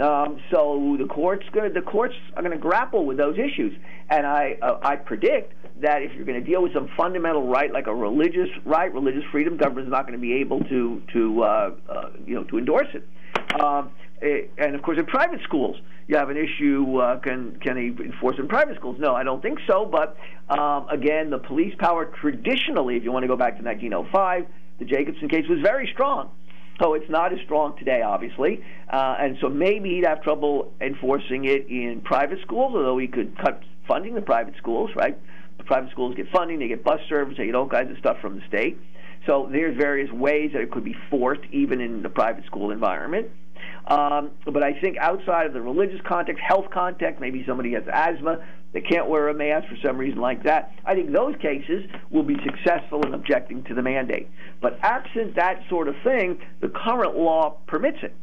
Um, so the courts the courts are going to grapple with those issues, and I uh, I predict that if you're going to deal with some fundamental right like a religious right, religious freedom, government is not going to be able to to uh, uh, you know to endorse it. Um, it, and of course, in private schools, you have an issue. Uh, can can he enforce in private schools? No, I don't think so. But um, again, the police power traditionally, if you want to go back to 1905, the Jacobson case was very strong. So it's not as strong today, obviously, uh, and so maybe he'd have trouble enforcing it in private schools, although he could cut funding the private schools, right? The private schools get funding, they get bus service, they get all kinds of stuff from the state. So there's various ways that it could be forced, even in the private school environment. Um, but I think outside of the religious context, health context, maybe somebody has asthma, they can't wear a mask for some reason like that. I think those cases will be successful in objecting to the mandate. But absent that sort of thing, the current law permits it.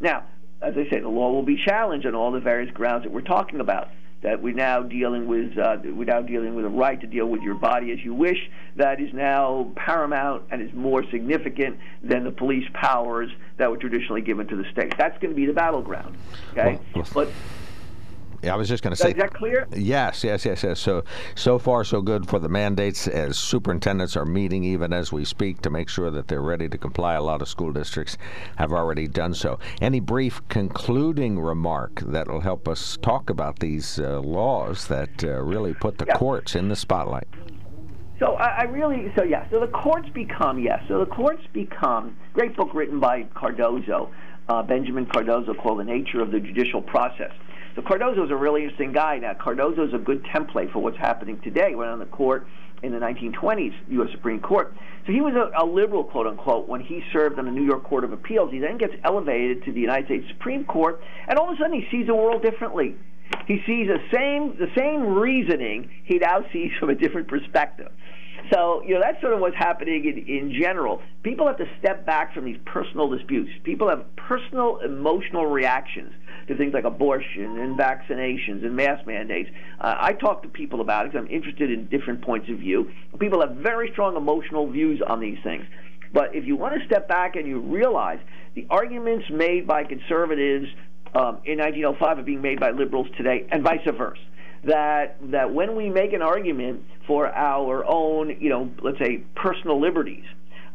Now, as I say, the law will be challenged on all the various grounds that we're talking about that we're now dealing with uh, we're now dealing with a right to deal with your body as you wish that is now paramount and is more significant than the police powers that were traditionally given to the state. That's going to be the battleground. Okay, well, but yeah, I was just going to say. Is that clear? Yes, yes, yes, yes. So, so far, so good for the mandates. As superintendents are meeting even as we speak to make sure that they're ready to comply. A lot of school districts have already done so. Any brief concluding remark that will help us talk about these uh, laws that uh, really put the yeah. courts in the spotlight? So I, I really, so yeah, so the courts become yes, so the courts become great book written by Cardozo, uh, Benjamin Cardozo, called "The Nature of the Judicial Process." So Cardozo is a really interesting guy. Now, Cardozo is a good template for what's happening today. Went on the court in the 1920s, U.S. Supreme Court. So he was a, a liberal, quote unquote, when he served on the New York Court of Appeals. He then gets elevated to the United States Supreme Court, and all of a sudden he sees the world differently. He sees the same the same reasoning he now sees from a different perspective. So, you know, that's sort of what's happening in, in general. People have to step back from these personal disputes. People have personal emotional reactions to things like abortion and vaccinations and mask mandates. Uh, I talk to people about it because I'm interested in different points of view. People have very strong emotional views on these things. But if you want to step back and you realize the arguments made by conservatives um, in 1905 are being made by liberals today, and vice versa that that when we make an argument for our own, you know, let's say personal liberties,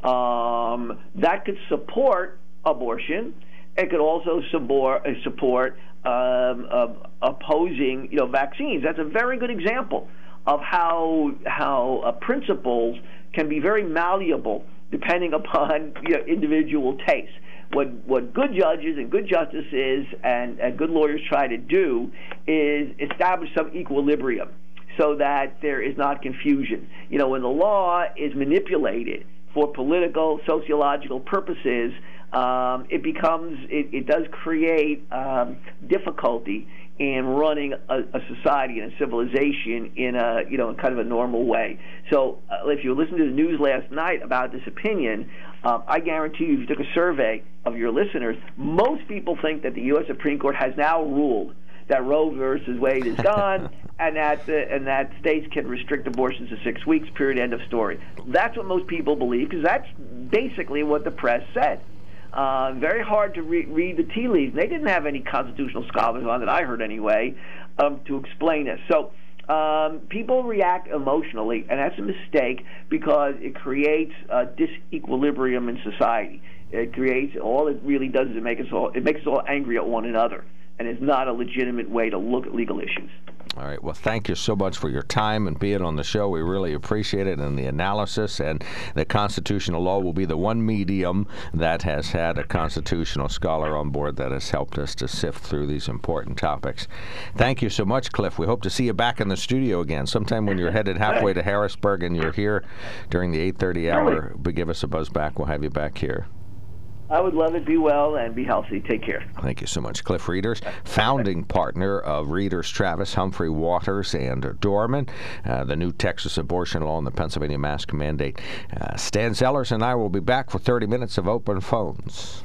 um, that could support abortion. It could also support, uh, support um, uh, opposing, you know, vaccines. That's a very good example of how how uh, principles can be very malleable depending upon you know, individual tastes what what good judges and good justices and, and good lawyers try to do is establish some equilibrium so that there is not confusion. You know, when the law is manipulated for political, sociological purposes, um, it becomes it, it does create um, difficulty in running a, a, society and a civilization in a you know kind of a normal way. So uh, if you listen to the news last night about this opinion, uh, I guarantee you, if you took a survey of your listeners, most people think that the U.S. Supreme Court has now ruled that Roe versus Wade is gone, and that uh, and that states can restrict abortions to six weeks. Period. End of story. That's what most people believe because that's basically what the press said. Uh, very hard to re- read the tea leaves. They didn't have any constitutional scholars on that I heard anyway um, to explain this. So um, people react emotionally, and that's a mistake because it creates a disequilibrium in society. It creates all it really does is it makes us all it makes us all angry at one another, and it's not a legitimate way to look at legal issues. All right. Well, thank you so much for your time and being on the show. We really appreciate it and the analysis. And the constitutional law will be the one medium that has had a constitutional scholar on board that has helped us to sift through these important topics. Thank you so much, Cliff. We hope to see you back in the studio again sometime when you're headed halfway to Harrisburg and you're here during the 8:30 hour. But give us a buzz back. We'll have you back here. I would love it. Be well and be healthy. Take care. Thank you so much, Cliff Rieders, founding partner of Rieders Travis, Humphrey Waters, and Dohrmann, uh, the new Texas abortion law and the Pennsylvania mask mandate. Uh, Stan Zellers and I will be back for 30 minutes of open phones.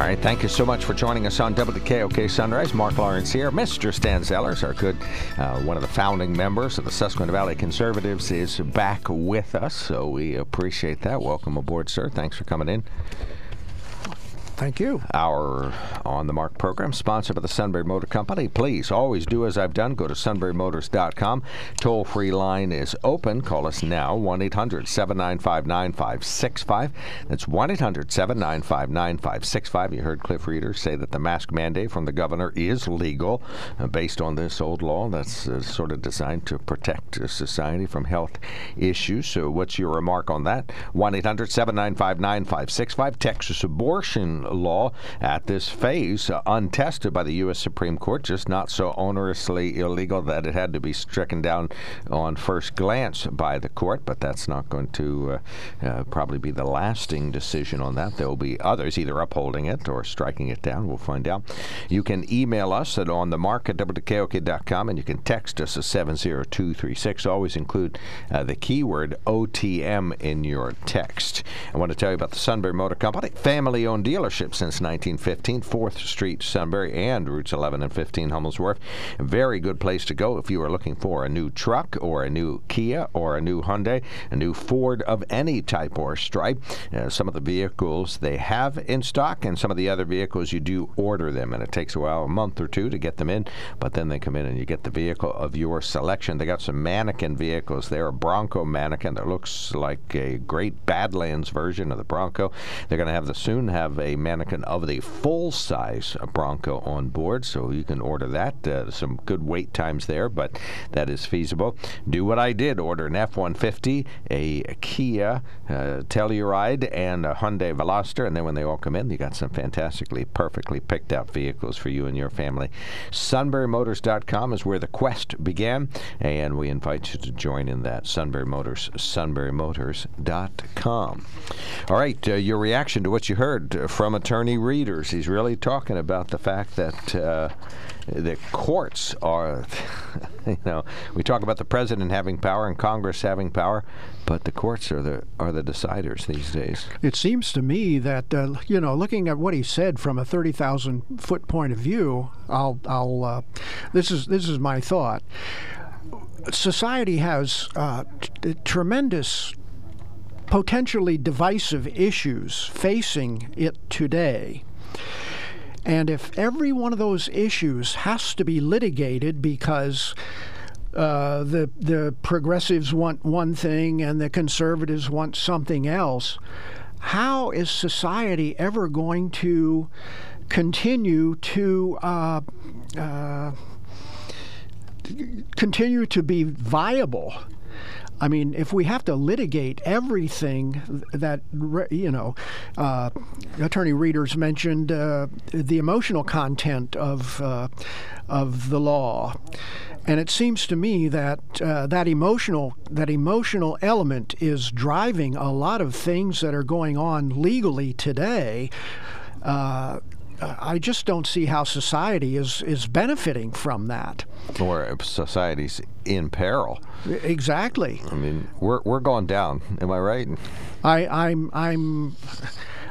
All right, thank you so much for joining us on WKOK Sunrise. Mark Lawrence here. Mr. Stan Zellers, our good, uh, one of the founding members of the Susquehanna Valley Conservatives, is back with us, so we appreciate that. Welcome aboard, sir. Thanks for coming in. Thank you. Our On the Mark program, sponsored by the Sunbury Motor Company. Please always do as I've done. Go to sunburymotors.com. Toll free line is open. Call us now 1 800 795 9565. That's 1 800 795 9565. You heard Cliff Reeder say that the mask mandate from the governor is legal uh, based on this old law that's uh, sort of designed to protect uh, society from health issues. So, what's your remark on that? 1 800 795 9565. Texas abortion law at this phase, uh, untested by the U.S. Supreme Court, just not so onerously illegal that it had to be stricken down on first glance by the court. But that's not going to uh, uh, probably be the lasting decision on that. There will be others either upholding it or striking it down. We'll find out. You can email us at onthemark at and you can text us at 70236. Always include uh, the keyword OTM in your text. I want to tell you about the Sunbury Motor Company, family owned dealership since 1915, 4th Street, Sunbury, and routes 11 and 15, Hummel's Wharf. A very good place to go if you are looking for a new truck or a new Kia or a new Hyundai, a new Ford of any type or stripe. Uh, some of the vehicles they have in stock, and some of the other vehicles you do order them, and it takes a while, a month or two to get them in, but then they come in and you get the vehicle of your selection. They got some mannequin vehicles there, a Bronco mannequin that looks like a great Badlands version of the Bronco. They're going to have the soon have a mannequin of the full size Bronco on board, so you can order that. Uh, some good wait times there, but that is feasible. Do what I did order an F 150, a Kia uh, Telluride, and a Hyundai Veloster, and then when they all come in, you got some fantastically, perfectly picked out vehicles for you and your family. SunburyMotors.com is where the quest began, and we invite you to join in that. Sunbury Motors, SunburyMotors.com. All right, uh, your reaction to what you heard from attorney Rieders. He's really talking about the fact that uh, the courts are, you know, we talk about the president having power and Congress having power, but the courts are the are the deciders these days. It seems to me that uh, you know, looking at what he said from a thirty thousand foot point of view, I'll I'll uh, this is this is my thought. Society has uh, t- tremendous potentially divisive issues facing it today. And if every one of those issues has to be litigated because uh, the the progressives want one thing and the conservatives want something else, how is society ever going to continue to uh, uh, continue to be viable? I mean, if we have to litigate everything that, you know, uh, Attorney Rieders mentioned uh, the emotional content of, uh, of the law. And it seems to me that uh, that emotional that emotional element is driving a lot of things that are going on legally today. Uh, I just don't see how society is, is benefiting from that. Or society's in peril. Exactly. I mean, we're we're going down. Am I right? I, I'm I'm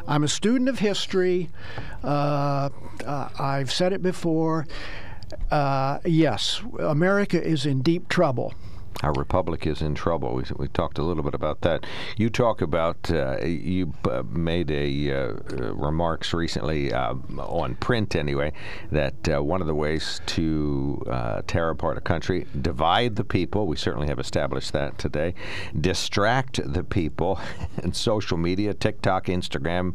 I'm a student of history. Uh, uh, I've said it before. Uh, yes, America is in deep trouble our republic is in trouble. We, we talked a little bit about that. You talk about uh, you uh, made a uh, remarks recently uh, on print anyway that uh, one of the ways to uh, tear apart a country, divide the people. We certainly have established that today. Distract the people, and social media, TikTok, Instagram,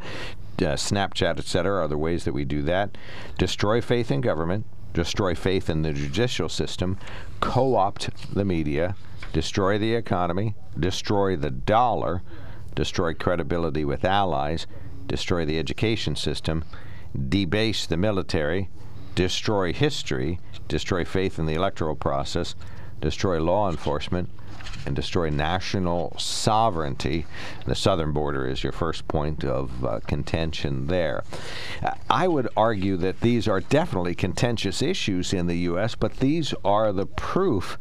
Snapchat, etc., are the ways that we do that. Destroy faith in government destroy faith in the judicial system, co opt the media, destroy the economy, destroy the dollar, destroy credibility with allies, destroy the education system, debase the military, destroy history, destroy faith in the electoral process, destroy law enforcement, and destroy national sovereignty. The southern border is your first point of uh, contention there. I would argue that these are definitely contentious issues in the U.S., but these are the proof,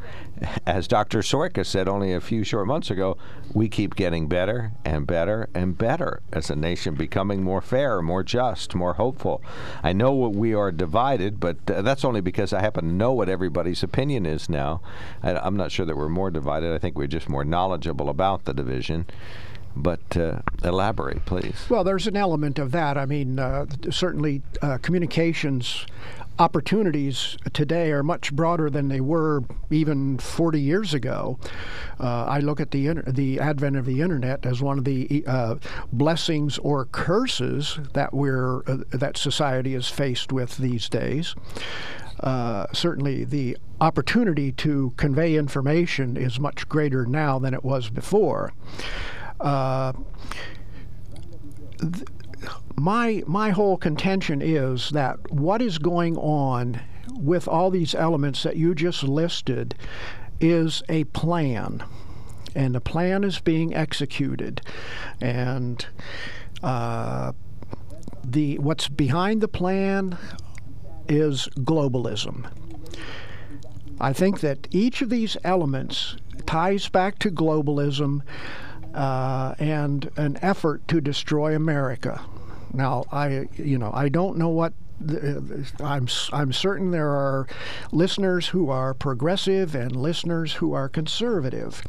as Dr. Soroka said only a few short months ago, we keep getting better and better and better as a nation, becoming more fair, more just, more hopeful. I know we are divided, but uh, that's only because I happen to know what everybody's opinion is now. I, am not sure that we're more divided. I think we're just more knowledgeable about the division. But uh, elaborate, please. Well, there's an element of that. I mean, uh, certainly uh, communications opportunities today are much broader than they were even 40 years ago. Uh, I look at the inter- the advent of the internet as one of the uh, blessings or curses that we're uh, that society is faced with these days. Uh, certainly, the opportunity to convey information is much greater now than it was before. Uh, th- my my whole contention is that what is going on with all these elements that you just listed is a plan, and the plan is being executed, and uh, the what's behind the plan is globalism. I think that each of these elements ties back to globalism uh, and an effort to destroy America. Now, I you know I don't know what I'm I'm certain there are listeners who are progressive and listeners who are conservative.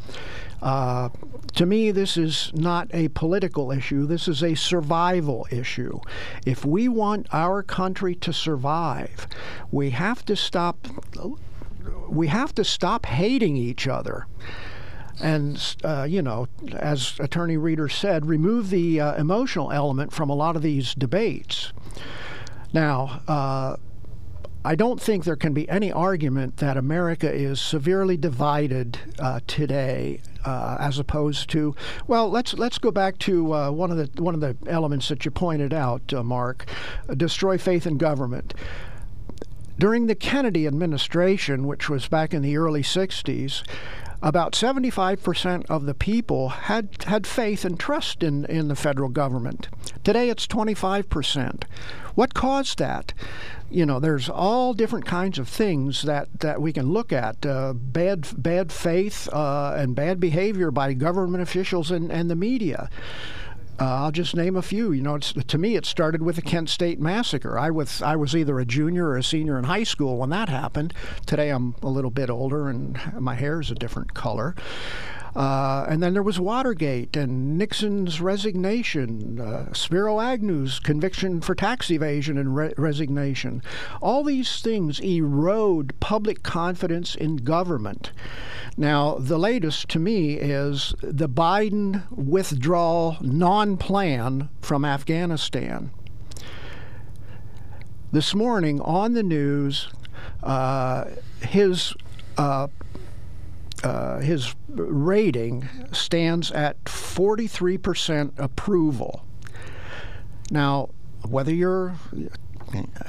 Uh, to me, this is not a political issue. This is a survival issue. If we want our country to survive, we have to stop. We have to stop hating each other and uh, you know, as Attorney Reeder said, remove the uh, emotional element from a lot of these debates. Now, uh, I don't think there can be any argument that America is severely divided uh, today, uh, as opposed to well, let's let's go back to uh, one of the one of the elements that you pointed out, Mark, destroy faith in government. During the Kennedy administration, which was back in the early 60s, about 75% of the people had, had faith and trust in, in the federal government. Today it's 25%. What caused that? You know, there's all different kinds of things that, that we can look at uh, bad, bad faith uh, and bad behavior by government officials and, and the media. Uh, I'll just name a few. You know, to me, it started with the Kent State massacre. I was I was either a junior or a senior in high school when that happened. Today, I'm a little bit older and my hair is a different color. Uh, and then there was Watergate and Nixon's resignation, uh, Spiro Agnew's conviction for tax evasion and re- resignation. All these things erode public confidence in government. Now, the latest to me is the Biden withdrawal non plan from Afghanistan. This morning on the news, uh, his uh, uh, his rating stands at 43% approval. Now, whether you're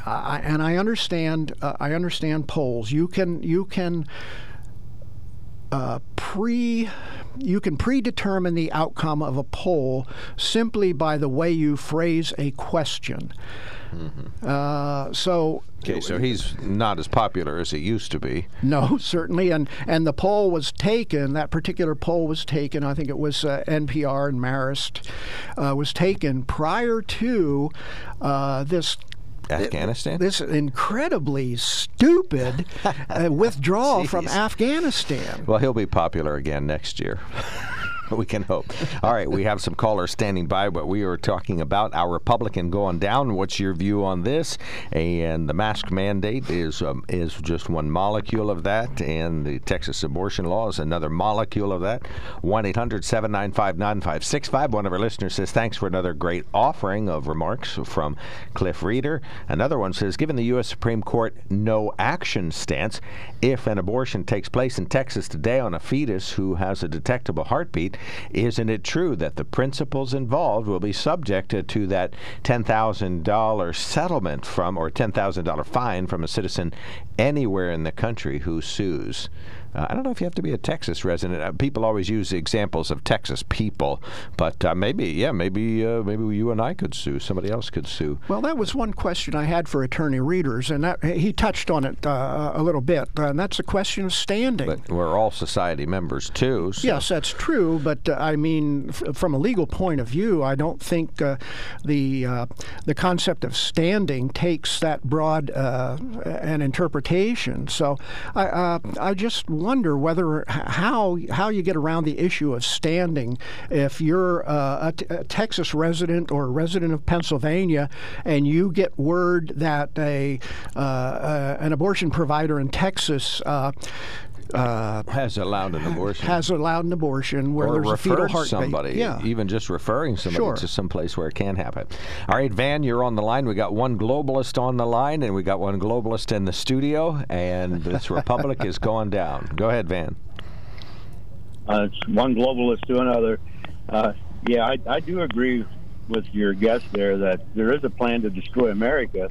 I, and I understand uh, I understand polls. You can you can uh, pre you can predetermine the outcome of a poll simply by the way you phrase a question. Mm-hmm. Uh, so okay, so he's not as popular as he used to be. No, certainly, and and the poll was taken. That particular poll was taken. I think it was uh, NPR and Marist uh, was taken prior to uh, this Afghanistan? This incredibly stupid uh, withdrawal from Afghanistan. Well, he'll be popular again next year. we can hope. All right, we have some callers standing by, but we are talking about our Republican going down. What's your view on this? And the mask mandate is um, is just one molecule of that, and the Texas abortion law is another molecule of that. 1 800 795 9565. One of our listeners says, Thanks for another great offering of remarks from Cliff Reeder. Another one says, Given the U.S. Supreme Court no action stance, if an abortion takes place in Texas today on a fetus who has a detectable heartbeat, isn't it true that the principals involved will be subject to that $10,000 settlement from or $10,000 fine from a citizen anywhere in the country who sues? Uh, I don't know if you have to be a Texas resident. Uh, people always use examples of Texas people, but uh, maybe, yeah, maybe, uh, maybe you and I could sue. Somebody else could sue. Well, that was one question I had for attorney Rieders, and that, he touched on it uh, a little bit, and that's a question of standing. But we're all society members too. So. Yes, that's true. But uh, I mean, f- from a legal point of view, I don't think the the concept of standing takes that broad an interpretation. So I I just wonder whether how how you get around the issue of standing. If you're uh, a, t- a Texas resident or a resident of Pennsylvania and you get word that a uh, uh, an abortion provider in Texas uh, has allowed an abortion. Has allowed an abortion where or there's a fetal heartbeat. somebody. Yeah. Even just referring somebody sure. to some place where it can happen. All right, Van, you're on the line. We got one globalist on the line, and we got one globalist in the studio, and this republic is going down. Go ahead, Van. Uh, it's one globalist to another. Uh, yeah, I, I do agree with your guest there that there is a plan to destroy America.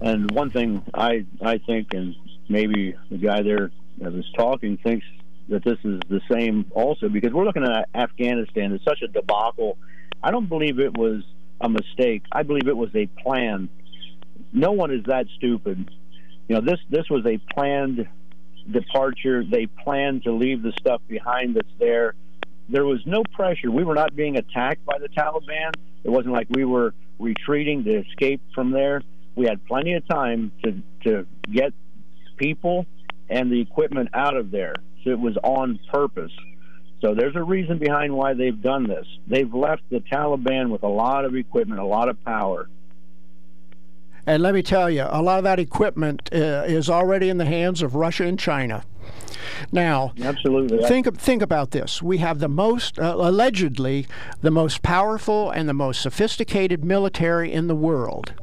And one thing I I think, and maybe the guy there as is talking thinks that this is the same also because we're looking at Afghanistan. It's such a debacle. I don't believe it was a mistake. I believe it was a plan. No one is that stupid. You know, this this was a planned departure. They planned to leave the stuff behind that's there. There was no pressure. We were not being attacked by the Taliban. It wasn't like we were retreating to escape from there. We had plenty of time to to get people and the equipment out of there. So it was on purpose. So there's a reason behind why they've done this. They've left the Taliban with a lot of equipment, a lot of power. And let me tell you, a lot of that equipment uh, is already in the hands of Russia and China. Now, absolutely. Think think about this. We have the most uh, allegedly the most powerful and the most sophisticated military in the world.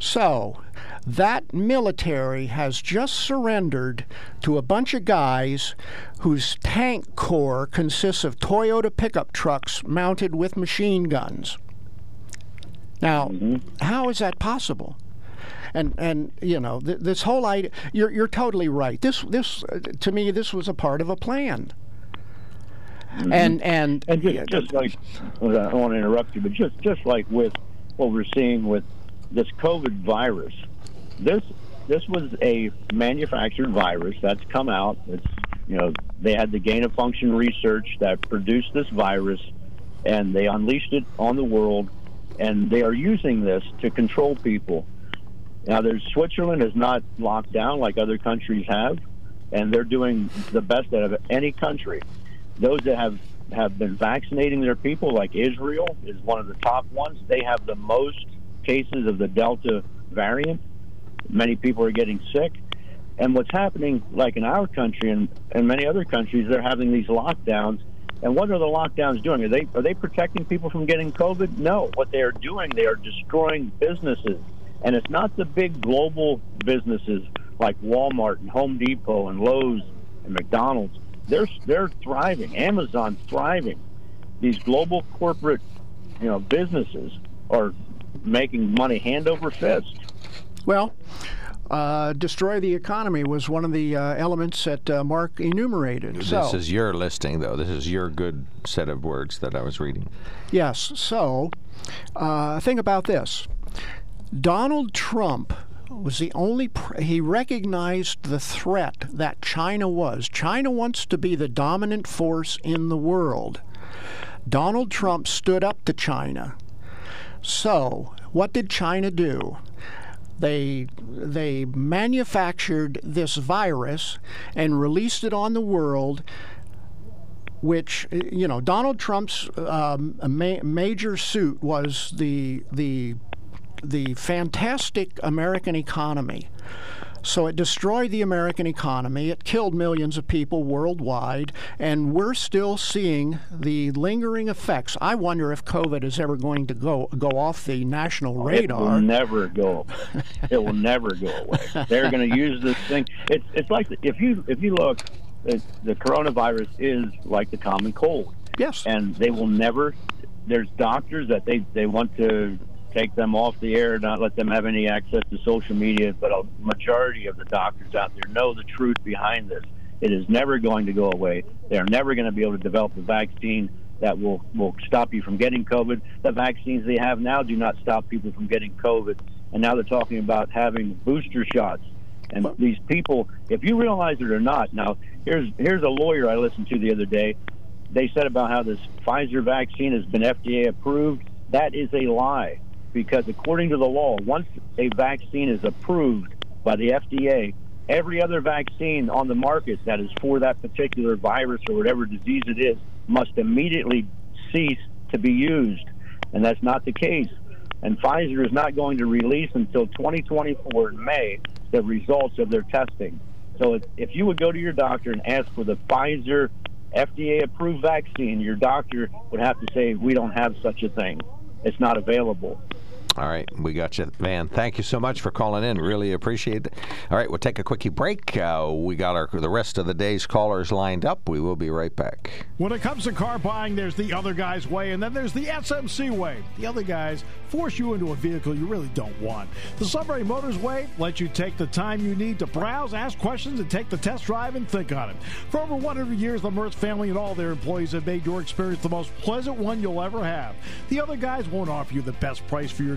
So, that military has just surrendered to a bunch of guys whose tank corps consists of Toyota pickup trucks mounted with machine guns. Now, mm-hmm. how is that possible? And and you know th- this whole idea. You're you're totally right. This this uh, to me this was a part of a plan. Mm-hmm. And and and just, just like I don't want to interrupt you, but just just like with what we're seeing with this COVID virus, this this was a manufactured virus that's come out. It's you know they had the gain of function research that produced this virus, and they unleashed it on the world, and they are using this to control people. Now, there's Switzerland is not locked down like other countries have, and they're doing the best out of any country. Those that have have been vaccinating their people, like Israel, is one of the top ones. They have the most cases of the Delta variant Many people are getting sick. And what's happening, like in our country and, and many other countries, they're having these lockdowns. And what are the lockdowns doing? Are they are they protecting people from getting COVID? No. What they are doing, they are destroying businesses. And it's not the big global businesses like Walmart and Home Depot and Lowe's and McDonald's. They're they're thriving. Amazon's thriving. These global corporate, you know, businesses are making money hand over fist. Well, uh, destroy the economy was one of the uh, elements that uh, Mark enumerated. This so, is your listing, though. This is your good set of words that I was reading. Yes. So, uh, think about this Donald Trump was the only pr- he recognized the threat that China was. China wants to be the dominant force in the world. Donald Trump stood up to China. So, what did China do? They they manufactured this virus and released it on the world which you know Donald Trump's um, ma- major suit was the the the fantastic American economy. So it destroyed the American economy. It killed millions of people worldwide, and we're still seeing the lingering effects. I wonder if COVID is ever going to go go off the national radar. It will never go. it will never go away. They're going to use this thing. It's it's like if you if you look, the, the coronavirus is like the common cold. Yes. And they will never. There's doctors that they they want to take them off the air, not let them have any access to social media. But a majority of the doctors out there know the truth behind this. It is never going to go away. They are never going to be able to develop a vaccine that will, will stop you from getting COVID. The vaccines they have now do not stop people from getting COVID. And now they're talking about having booster shots. And these people, if you realize it or not, now here's here's a lawyer I listened to the other day. They said about how this Pfizer vaccine has been FDA approved. That is a lie because according to the law, once a vaccine is approved by the FDA, every other vaccine on the market that is for that particular virus or whatever disease it is must immediately cease to be used. And that's not the case. And Pfizer is not going to release until 2024 in May the results of their testing. So if, if you would go to your doctor and ask for the Pfizer FDA approved vaccine, your doctor would have to say, We don't have such a thing. It's not available. All right, we got you, Van. Thank you so much for calling in. Really appreciate it. All right, we'll take a quickie break. Uh, we got our the rest of the day's callers lined up. We will be right back. When it comes to car buying, there's the other guy's way, and then there's the SMC way. The other guys force you into a vehicle you really don't want. The Sunbury Motors way lets you take the time you need to browse, ask questions, and take the test drive and think on it. For over 100 years, the Mertz family and all their employees have made your experience the most pleasant one you'll ever have. The other guys won't offer you the best price for your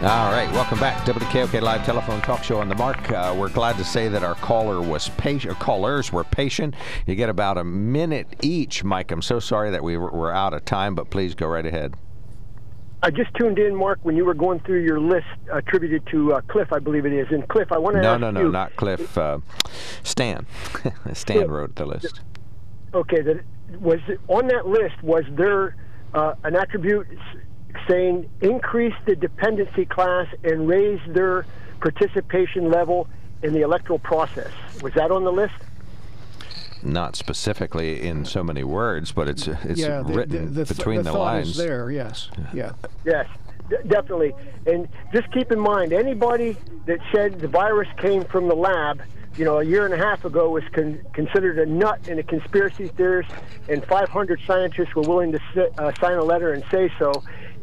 All right, welcome back. WKOK Live Telephone Talk Show on the Mark. Uh, we're glad to say that our caller was patient. Callers were patient. You get about a minute each, Mike. I'm so sorry that we were, were out of time, but please go right ahead. I just tuned in, Mark, when you were going through your list attributed to uh, Cliff, I believe it is. And Cliff, I want to no, ask no, no, you, not Cliff. Uh, Stan. Stan wrote the list. Okay, that was on that list. Was there uh, an attribute saying increase the dependency class and raise their participation level in the electoral process? Was that on the list? Not specifically in so many words, but it's it's yeah, the, written the, the, between the, the, lines. is there. Yes. Yeah. Yes, d- definitely. And just keep in mind, anybody that said the virus came from the lab, you know, a year and a half ago was con- considered a nut and a conspiracy theorist, and 500 scientists were willing to si- uh, sign a letter and say so.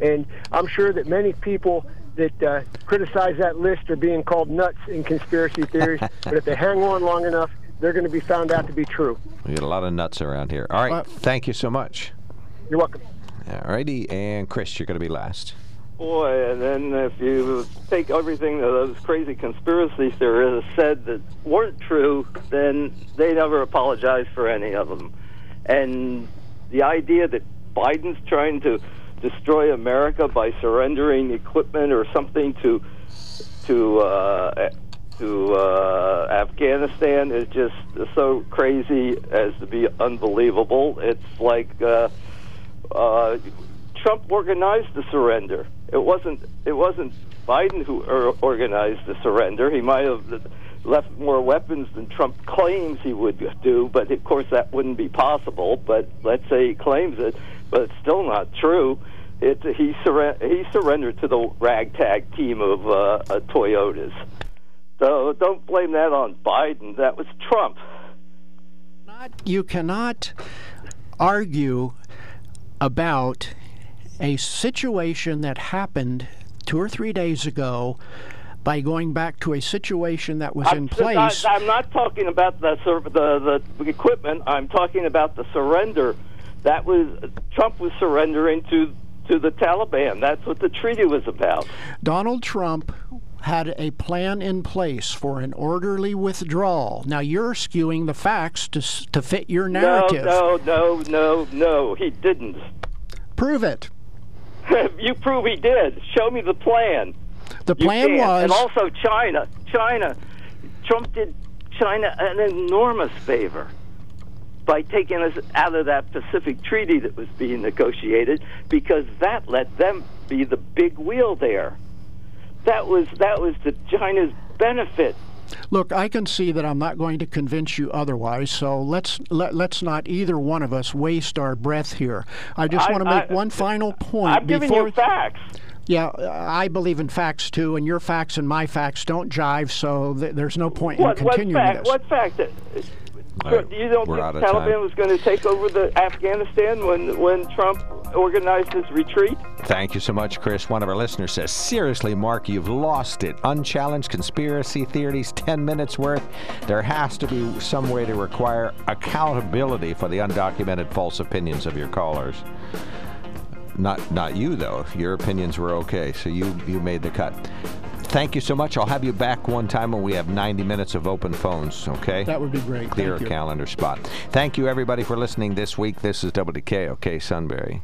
And I'm sure that many people that uh, criticize that list are being called nuts and conspiracy theories. but if they hang on long enough, they're going to be found out to be true. We get a lot of nuts around here. All right, Uh, thank you so much. You're welcome. All righty, and Chris, you're going to be last. Boy, and then if you take everything that those crazy conspiracy theorists said that weren't true, then they never apologized for any of them. And the idea that Biden's trying to destroy America by surrendering equipment or something to to uh, to uh, Afghanistan is just so crazy as to be unbelievable. It's like uh, uh, Trump organized the surrender. It wasn't it wasn't Biden who or- organized the surrender. He might have left more weapons than Trump claims he would do, but of course that wouldn't be possible. But let's say he claims it, but it's still not true. It he surre- he surrendered to the ragtag team of uh, uh, Toyotas. So don't blame that on Biden. That was Trump. You cannot argue about a situation that happened two or three days ago by going back to a situation that was I'm, in place. I, am not talking about the, the the equipment. I'm talking about the surrender. That was Trump was surrendering to to the Taliban. That's what the treaty was about. Donald Trump had a plan in place for an orderly withdrawal. Now you're skewing the facts to to fit your narrative. No, no, no, no, no. He didn't. Prove it. you prove he did. Show me the plan. The plan was, and also China. China. Trump did China an enormous favor by taking us out of that Pacific Treaty that was being negotiated because that let them be the big wheel there. That was that was to China's benefit. Look, I can see that I'm not going to convince you otherwise, so let's let, let's not either one of us waste our breath here. I just I, want to make I, one final point. I'm giving you facts. Yeah, I believe in facts too, and your facts and my facts don't jive, so th- there's no point what, in continuing what fact, this. What fact? Right, you don't think Taliban time. was going to take over the Afghanistan when when Trump organized his retreat? Thank you so much, Chris. One of our listeners says, Seriously, Mark, you've lost it. Unchallenged conspiracy theories, 10 minutes worth. There has to be some way to require accountability for the undocumented false opinions of your callers. Not not you though. Your opinions were okay, so you you made the cut. Thank you so much. I'll have you back one time when we have 90 minutes of open phones, okay? That would be great. Clear Thank a you. calendar spot. Thank you everybody for listening this week. This is WDK, okay, Sunbury.